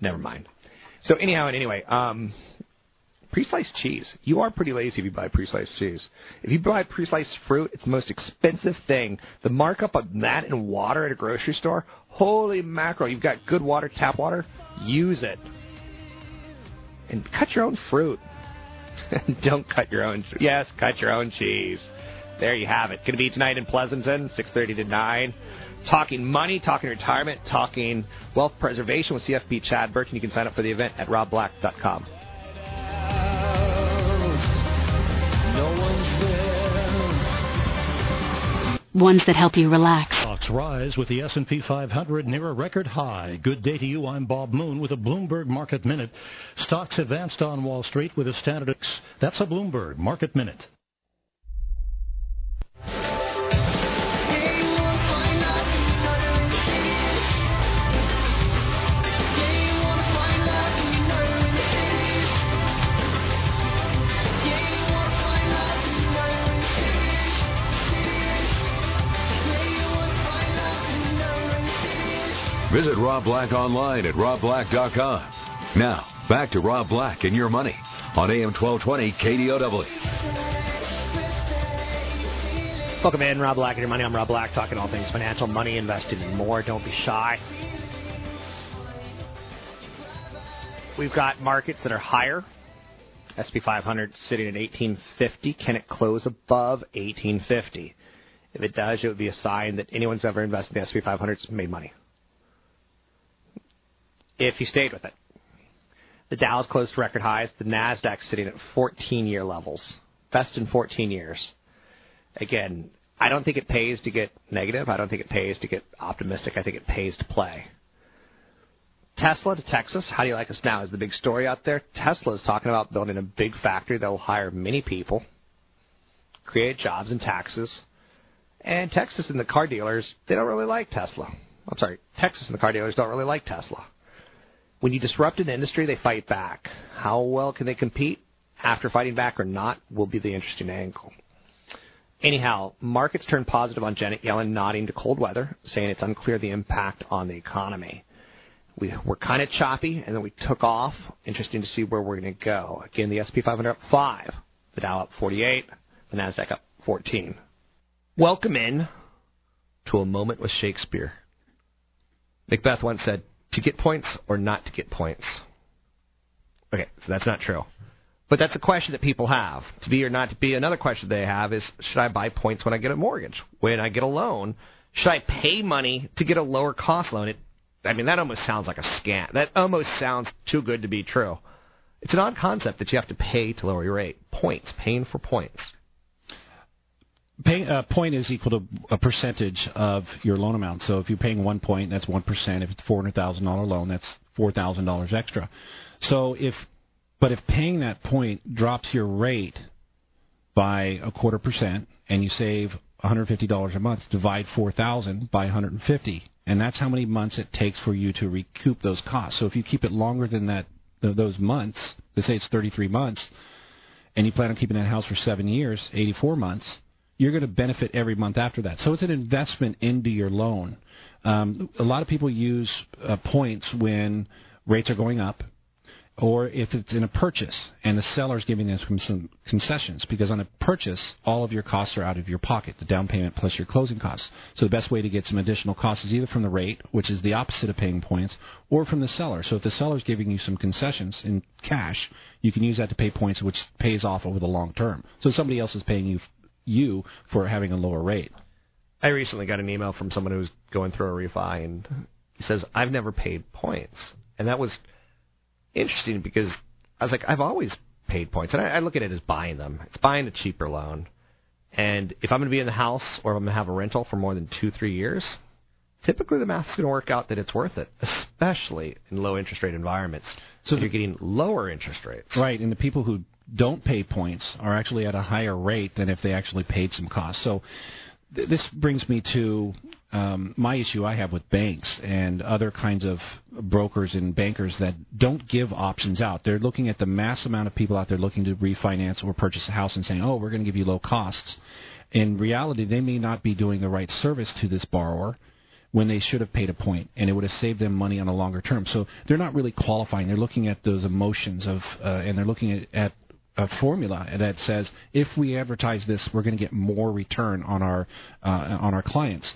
Never mind. So anyhow and anyway, um, pre-sliced cheese. You are pretty lazy if you buy pre-sliced cheese. If you buy pre-sliced fruit, it's the most expensive thing. The markup of that and water at a grocery store, holy mackerel! You've got good water, tap water. Use it, and cut your own fruit. Don't cut your own. Yes, cut your own cheese. There you have it. Going to be tonight in Pleasanton, 6:30 to 9 talking money, talking retirement, talking wealth preservation with CFP Chad Burton. You can sign up for the event at robblack.com. Ones that help you relax. Stocks rise with the S&P 500 near a record high. Good day to you. I'm Bob Moon with a Bloomberg Market Minute. Stocks advanced on Wall Street with a standard. That's a Bloomberg Market Minute. Visit Rob Black online at robblack.com. Now, back to Rob Black and your money on AM 1220 KDOW. Welcome in, Rob Black and your money. I'm Rob Black, talking all things financial, money, investing, and more. Don't be shy. We've got markets that are higher. SP 500 sitting at 1850. Can it close above 1850? If it does, it would be a sign that anyone's ever invested in the SP 500 has made money. If you stayed with it. The Dow's closed to record highs. The Nasdaq sitting at 14-year levels, best in 14 years. Again, I don't think it pays to get negative. I don't think it pays to get optimistic. I think it pays to play. Tesla to Texas. How do you like us now? Is the big story out there. Tesla is talking about building a big factory that will hire many people, create jobs and taxes. And Texas and the car dealers, they don't really like Tesla. I'm sorry, Texas and the car dealers don't really like Tesla. When you disrupt an industry, they fight back. How well can they compete after fighting back or not will be the interesting angle. Anyhow, markets turned positive on Janet Yellen nodding to cold weather, saying it's unclear the impact on the economy. We were kind of choppy, and then we took off. Interesting to see where we're going to go. Again, the SP 500 up 5, the Dow up 48, the NASDAQ up 14. Welcome in to a moment with Shakespeare. Macbeth once said, to get points or not to get points. Okay, so that's not true. But that's a question that people have. To be or not to be. Another question they have is should I buy points when I get a mortgage? When I get a loan? Should I pay money to get a lower cost loan? It, I mean, that almost sounds like a scam. That almost sounds too good to be true. It's an odd concept that you have to pay to lower your rate. Points, paying for points. Pay, uh, point is equal to a percentage of your loan amount. So if you're paying one point, that's one percent. If it's four hundred thousand dollar loan, that's four thousand dollars extra. So if, but if paying that point drops your rate by a quarter percent, and you save one hundred fifty dollars a month, divide four thousand by one hundred and fifty, and that's how many months it takes for you to recoup those costs. So if you keep it longer than that, those months, let's say it's thirty three months, and you plan on keeping that house for seven years, eighty four months you're going to benefit every month after that. So it's an investment into your loan. Um, a lot of people use uh, points when rates are going up, or if it's in a purchase and the seller's giving them some concessions. Because on a purchase, all of your costs are out of your pocket, the down payment plus your closing costs. So the best way to get some additional costs is either from the rate, which is the opposite of paying points, or from the seller. So if the seller's giving you some concessions in cash, you can use that to pay points, which pays off over the long term. So somebody else is paying you you for having a lower rate. I recently got an email from someone who's going through a refi, and he says, I've never paid points. And that was interesting because I was like, I've always paid points. And I, I look at it as buying them. It's buying a cheaper loan. And if I'm going to be in the house or if I'm going to have a rental for more than two, three years, typically the math's going to work out that it's worth it, especially in low interest rate environments. So you're getting lower interest rates. Right, and the people who don't pay points are actually at a higher rate than if they actually paid some costs. So th- this brings me to um, my issue I have with banks and other kinds of brokers and bankers that don't give options out. They're looking at the mass amount of people out there looking to refinance or purchase a house and saying, "Oh, we're going to give you low costs." In reality, they may not be doing the right service to this borrower when they should have paid a point, and it would have saved them money on a longer term. So they're not really qualifying. They're looking at those emotions of, uh, and they're looking at, at a formula that says if we advertise this, we're going to get more return on our uh, on our clients.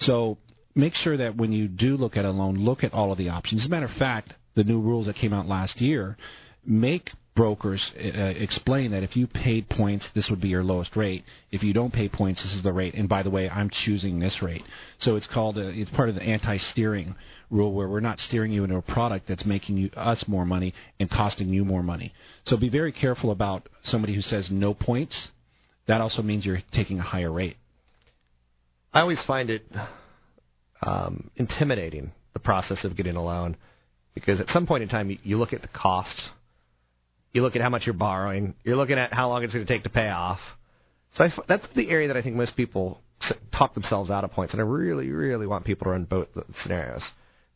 So make sure that when you do look at a loan, look at all of the options. As a matter of fact, the new rules that came out last year make brokers uh, explain that if you paid points, this would be your lowest rate. If you don't pay points, this is the rate. And by the way, I'm choosing this rate. So it's called a, it's part of the anti-steering rule where we're not steering you into a product that's making you, us more money and costing you more money. So be very careful about somebody who says no points. That also means you're taking a higher rate. I always find it um, intimidating the process of getting a loan because at some point in time you, you look at the cost you look at how much you're borrowing. You're looking at how long it's going to take to pay off. So I, that's the area that I think most people talk themselves out of points, and I really, really want people to run both scenarios.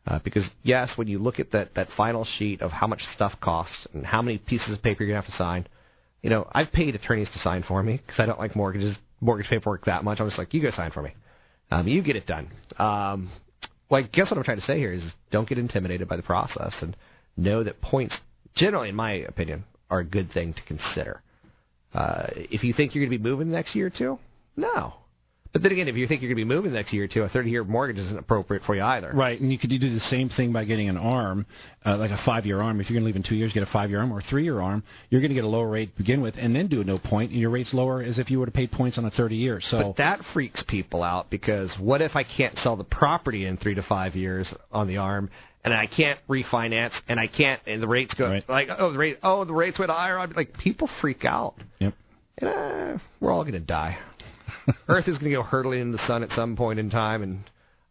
Uh, because yes, when you look at that that final sheet of how much stuff costs and how many pieces of paper you're gonna have to sign, you know, I've paid attorneys to sign for me because I don't like mortgages, mortgage paperwork that much. I'm just like, you go sign for me. Um, you get it done. Um, well, I guess what I'm trying to say here is don't get intimidated by the process and know that points generally, in my opinion, are a good thing to consider. Uh, if you think you're going to be moving the next year or two, no. But then again, if you think you're going to be moving the next year or two, a 30 year mortgage isn't appropriate for you either. Right, and you could do the same thing by getting an arm, uh, like a five-year arm. If you're going to leave in two years, get a five-year arm or three-year arm. You're going to get a lower rate to begin with, and then do a no point, and your rate's lower as if you would have paid points on a 30 years. So But that freaks people out because what if I can't sell the property in three to five years on the arm, and I can't refinance, and I can't, and the rates go like oh the rate oh the rates went higher. I'd be like people freak out. Yep. And, uh, we're all going to die. Earth is going to go hurtling into the sun at some point in time, and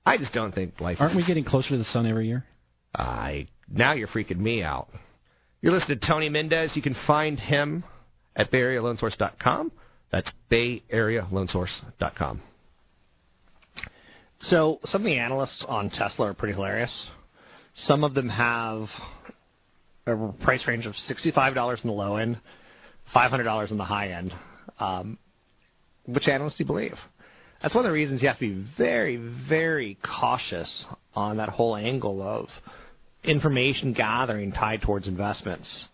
I just don't think life. aren't we getting closer to the sun every year? I now you're freaking me out. You're listening to Tony Mendez. You can find him at BayAreaLoanSource.com. That's BayAreaLoanSource.com. So some of the analysts on Tesla are pretty hilarious. Some of them have a price range of sixty-five dollars in the low end, five hundred dollars in the high end. Um, which analysts do you believe? That's one of the reasons you have to be very, very cautious on that whole angle of information gathering tied towards investments.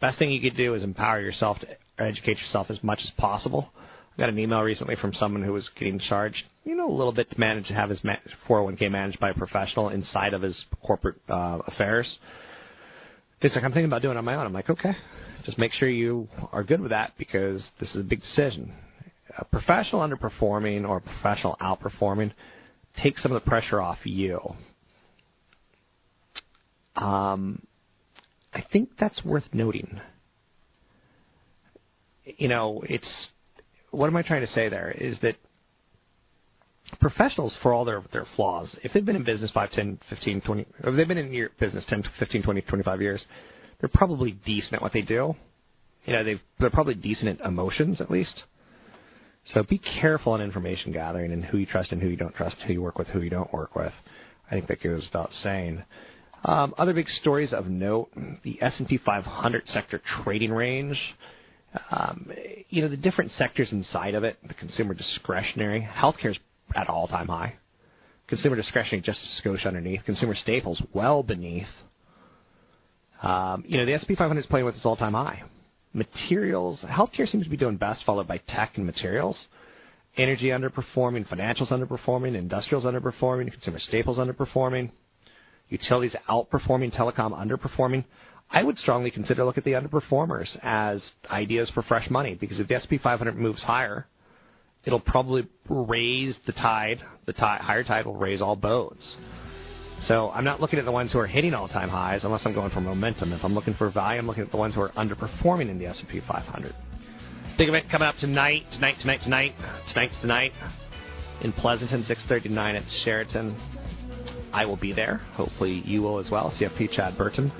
Best thing you could do is empower yourself to educate yourself as much as possible. I got an email recently from someone who was getting charged, you know, a little bit to manage to have his 401k managed by a professional inside of his corporate uh, affairs. It's like I'm thinking about doing it on my own. I'm like, okay, just make sure you are good with that because this is a big decision. A professional underperforming or a professional outperforming takes some of the pressure off you. Um, I think that's worth noting. You know, it's what am I trying to say there is that professionals, for all their their flaws, if they've been in business 5, 10, 15, 20, or if they've been in your business 10, 15, 20, 25 years, they're probably decent at what they do. You know, they they're probably decent at emotions at least. So be careful on information gathering and who you trust and who you don't trust, who you work with, who you don't work with. I think that goes without saying. Um, other big stories of note: the S&P 500 sector trading range. Um, you know, the different sectors inside of it. The consumer discretionary, healthcare is at all-time high. Consumer discretionary just a skosh underneath. Consumer staples well beneath. Um, you know, the S&P 500 is playing with its all-time high. Materials, healthcare seems to be doing best, followed by tech and materials. Energy underperforming, financials underperforming, industrials underperforming, consumer staples underperforming, utilities outperforming, telecom underperforming. I would strongly consider look at the underperformers as ideas for fresh money because if the S&P 500 moves higher, it'll probably raise the tide. The tide, higher tide will raise all boats. So I'm not looking at the ones who are hitting all-time highs unless I'm going for momentum. If I'm looking for value, I'm looking at the ones who are underperforming in the S&P 500. Big event coming up tonight, tonight, tonight, tonight. Tonight's the night in Pleasanton, 6:39 at Sheraton. I will be there. Hopefully you will as well. CFP Chad Burton,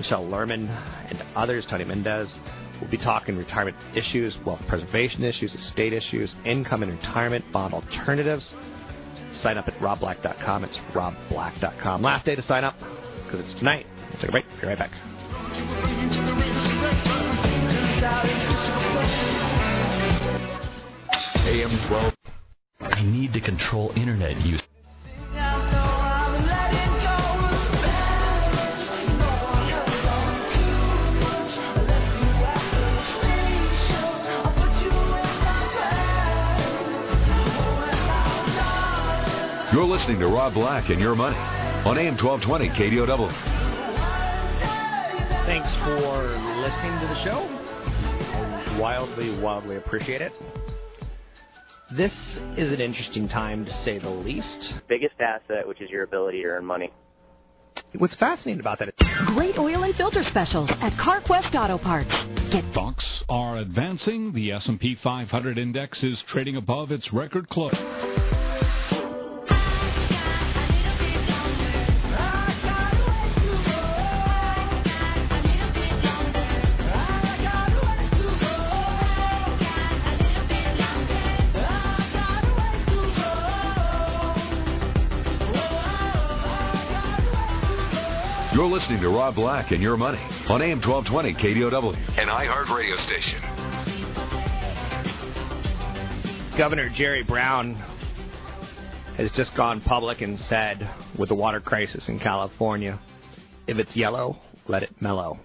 Michelle Lerman, and others. Tony Mendez. We'll be talking retirement issues, wealth preservation issues, estate issues, income and retirement, bond alternatives. Sign up at robblack.com. It's robblack.com. Last day to sign up because it's tonight. We'll take a break. Be right back. AM 12. I need to control internet use. You're listening to Rob Black and Your Money on AM 1220 KDOW. Thanks for listening to the show. I wildly, wildly appreciate it. This is an interesting time to say the least. Biggest asset, which is your ability to earn money. What's fascinating about that? Great oil and filter specials at CarQuest Auto Parts. Get Stocks are advancing. The S&P 500 index is trading above its record close. You're listening to Rob Black and Your Money on AM 1220 KDOW, and iHeart radio station. Governor Jerry Brown has just gone public and said, with the water crisis in California, if it's yellow, let it mellow.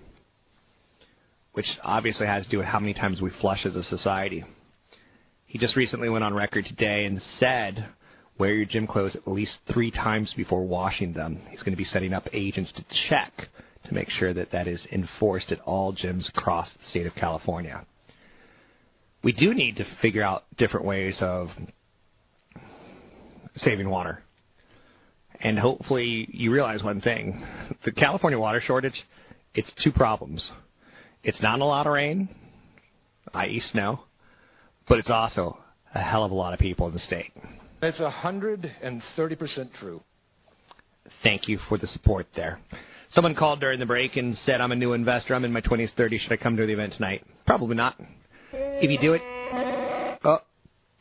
Which obviously has to do with how many times we flush as a society. He just recently went on record today and said, wear your gym clothes at least three times before washing them. He's going to be setting up agents to check to make sure that that is enforced at all gyms across the state of California. We do need to figure out different ways of saving water. And hopefully you realize one thing. The California water shortage, it's two problems. It's not a lot of rain, i.e. snow, but it's also a hell of a lot of people in the state. It's 130% true. Thank you for the support there. Someone called during the break and said, I'm a new investor. I'm in my 20s, 30s. Should I come to the event tonight? Probably not. If you do it, oh,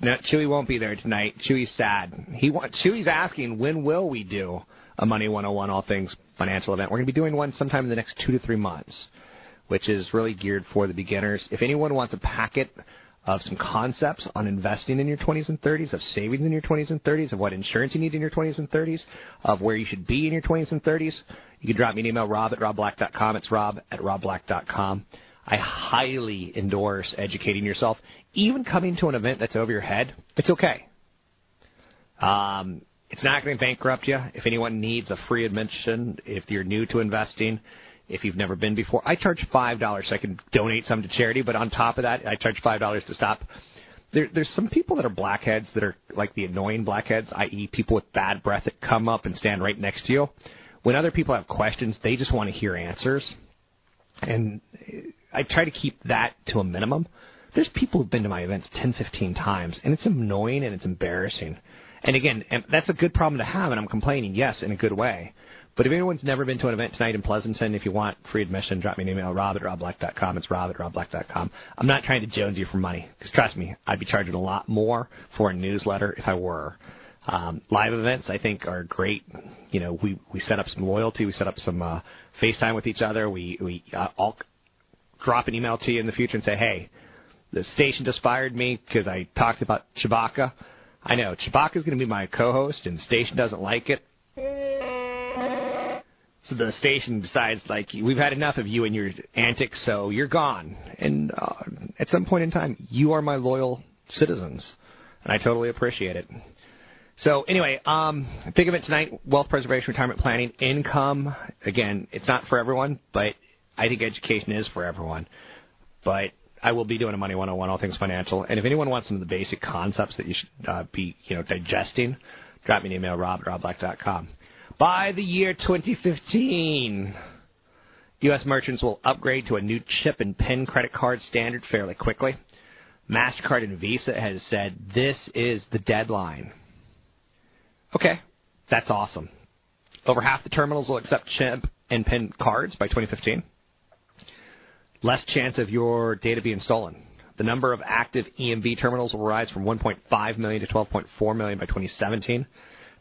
no, Chewy won't be there tonight. Chewy's sad. He want, Chewy's asking, when will we do a Money 101 All Things Financial event? We're going to be doing one sometime in the next two to three months, which is really geared for the beginners. If anyone wants a packet of some concepts on investing in your 20s and 30s, of savings in your 20s and 30s, of what insurance you need in your 20s and 30s, of where you should be in your 20s and 30s, you can drop me an email, rob at robblack.com. It's rob at robblack.com. I highly endorse educating yourself. Even coming to an event that's over your head, it's okay. Um, it's not going to bankrupt you. If anyone needs a free admission, if you're new to investing, if you've never been before, I charge five dollars so I can donate some to charity. But on top of that, I charge five dollars to stop. There, there's some people that are blackheads that are like the annoying blackheads, i.e., people with bad breath that come up and stand right next to you. When other people have questions, they just want to hear answers, and I try to keep that to a minimum. There's people who've been to my events 10, 15 times, and it's annoying and it's embarrassing. And again, that's a good problem to have, and I'm complaining, yes, in a good way. But if anyone's never been to an event tonight in Pleasanton, if you want free admission, drop me an email, rob at robblack.com. It's rob at robblack.com. I'm not trying to jones you for money, because trust me, I'd be charging a lot more for a newsletter if I were. Um, live events, I think, are great. You know, we, we set up some loyalty, we set up some uh, FaceTime with each other. We, we uh, all drop an email to you in the future and say, hey, the station just fired me because I talked about Chewbacca. I know Chewbacca's going to be my co-host, and the station doesn't like it. So the station decides, like, we've had enough of you and your antics, so you're gone. And uh, at some point in time, you are my loyal citizens, and I totally appreciate it. So anyway, um, think of it tonight: wealth preservation, retirement planning, income. Again, it's not for everyone, but I think education is for everyone. But I will be doing a Money 101, all things financial. And if anyone wants some of the basic concepts that you should uh, be, you know, digesting, drop me an email, rob at robblack.com. By the year 2015, U.S. merchants will upgrade to a new chip and PIN credit card standard fairly quickly. MasterCard and Visa has said this is the deadline. Okay, that's awesome. Over half the terminals will accept chip and PIN cards by 2015. Less chance of your data being stolen. The number of active EMV terminals will rise from 1.5 million to 12.4 million by 2017.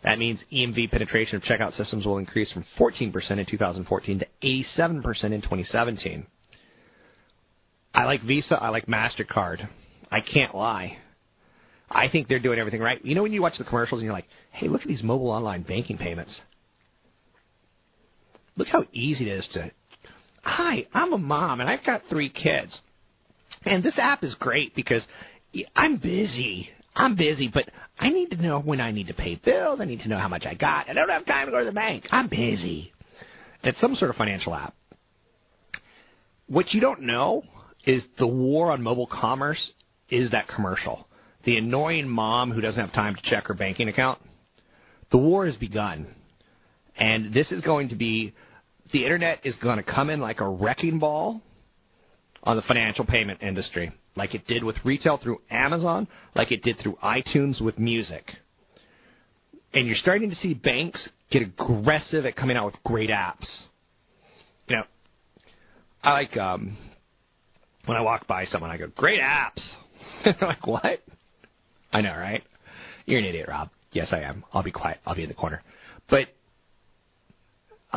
That means EMV penetration of checkout systems will increase from 14% in 2014 to 87% in 2017. I like Visa. I like MasterCard. I can't lie. I think they're doing everything right. You know when you watch the commercials and you're like, hey, look at these mobile online banking payments. Look how easy it is to. Hi, I'm a mom and I've got three kids. And this app is great because I'm busy. I'm busy, but I need to know when I need to pay bills. I need to know how much I got. I don't have time to go to the bank. I'm busy. And it's some sort of financial app. What you don't know is the war on mobile commerce is that commercial. The annoying mom who doesn't have time to check her banking account. The war has begun. And this is going to be, the internet is going to come in like a wrecking ball on the financial payment industry, like it did with retail through Amazon, like it did through iTunes with music. And you're starting to see banks get aggressive at coming out with great apps. You know, I like um, when I walk by someone, I go, "Great apps." They're like, "What?" I know, right? You're an idiot, Rob. Yes, I am. I'll be quiet. I'll be in the corner. But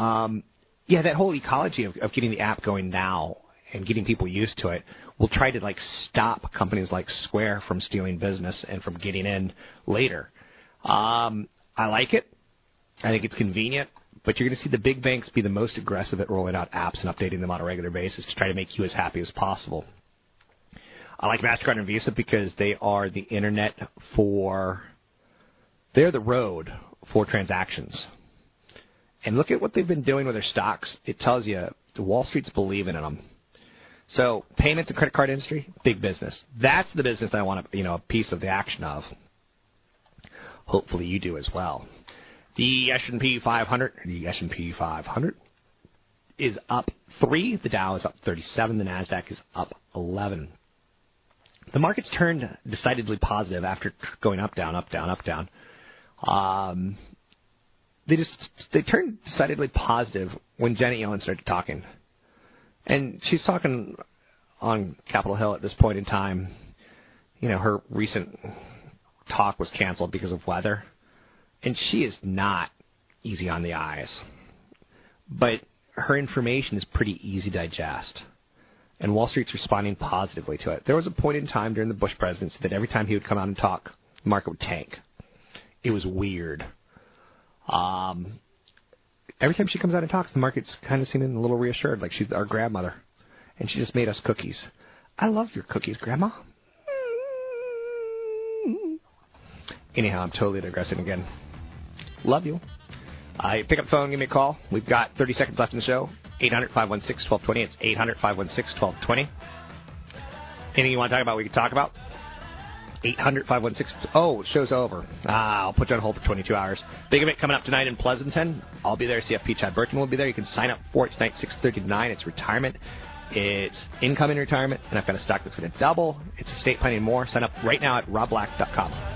um, yeah, that whole ecology of, of getting the app going now and getting people used to it will try to like stop companies like Square from stealing business and from getting in later. Um, I like it. I think it's convenient, but you're going to see the big banks be the most aggressive at rolling out apps and updating them on a regular basis to try to make you as happy as possible. I like Mastercard and Visa because they are the internet for. They're the road for transactions. And look at what they've been doing with their stocks. It tells you the Wall Street's believing in them. So payments and credit card industry, big business. That's the business that I want a, you know a piece of the action of. Hopefully you do as well. The S&P 500, the S&P 500 is up three. The Dow is up 37. The Nasdaq is up 11. The markets turned decidedly positive after going up, down, up, down, up, down. Um, they just they turned decidedly positive when Janet Yellen started talking, and she's talking on Capitol Hill at this point in time. You know, her recent talk was canceled because of weather, and she is not easy on the eyes. But her information is pretty easy to digest, and Wall Street's responding positively to it. There was a point in time during the Bush presidency that every time he would come out and talk, the market would tank. It was weird. Um, every time she comes out and talks, the market's kind of seeming a little reassured, like she's our grandmother, and she just made us cookies. I love your cookies, Grandma. Anyhow, I'm totally digressing again. Love you. I pick up the phone, give me a call. We've got 30 seconds left in the show. 800 516 1220. It's 800 516 1220. Anything you want to talk about, we can talk about. 800 516. Oh, show's over. Ah, I'll put you on hold for 22 hours. Big event coming up tonight in Pleasanton. I'll be there. CFP Chad Burton will be there. You can sign up for it tonight, 6:39. It's retirement. It's income in retirement, and I've got a stock that's going to double. It's estate planning more. Sign up right now at robblack.com.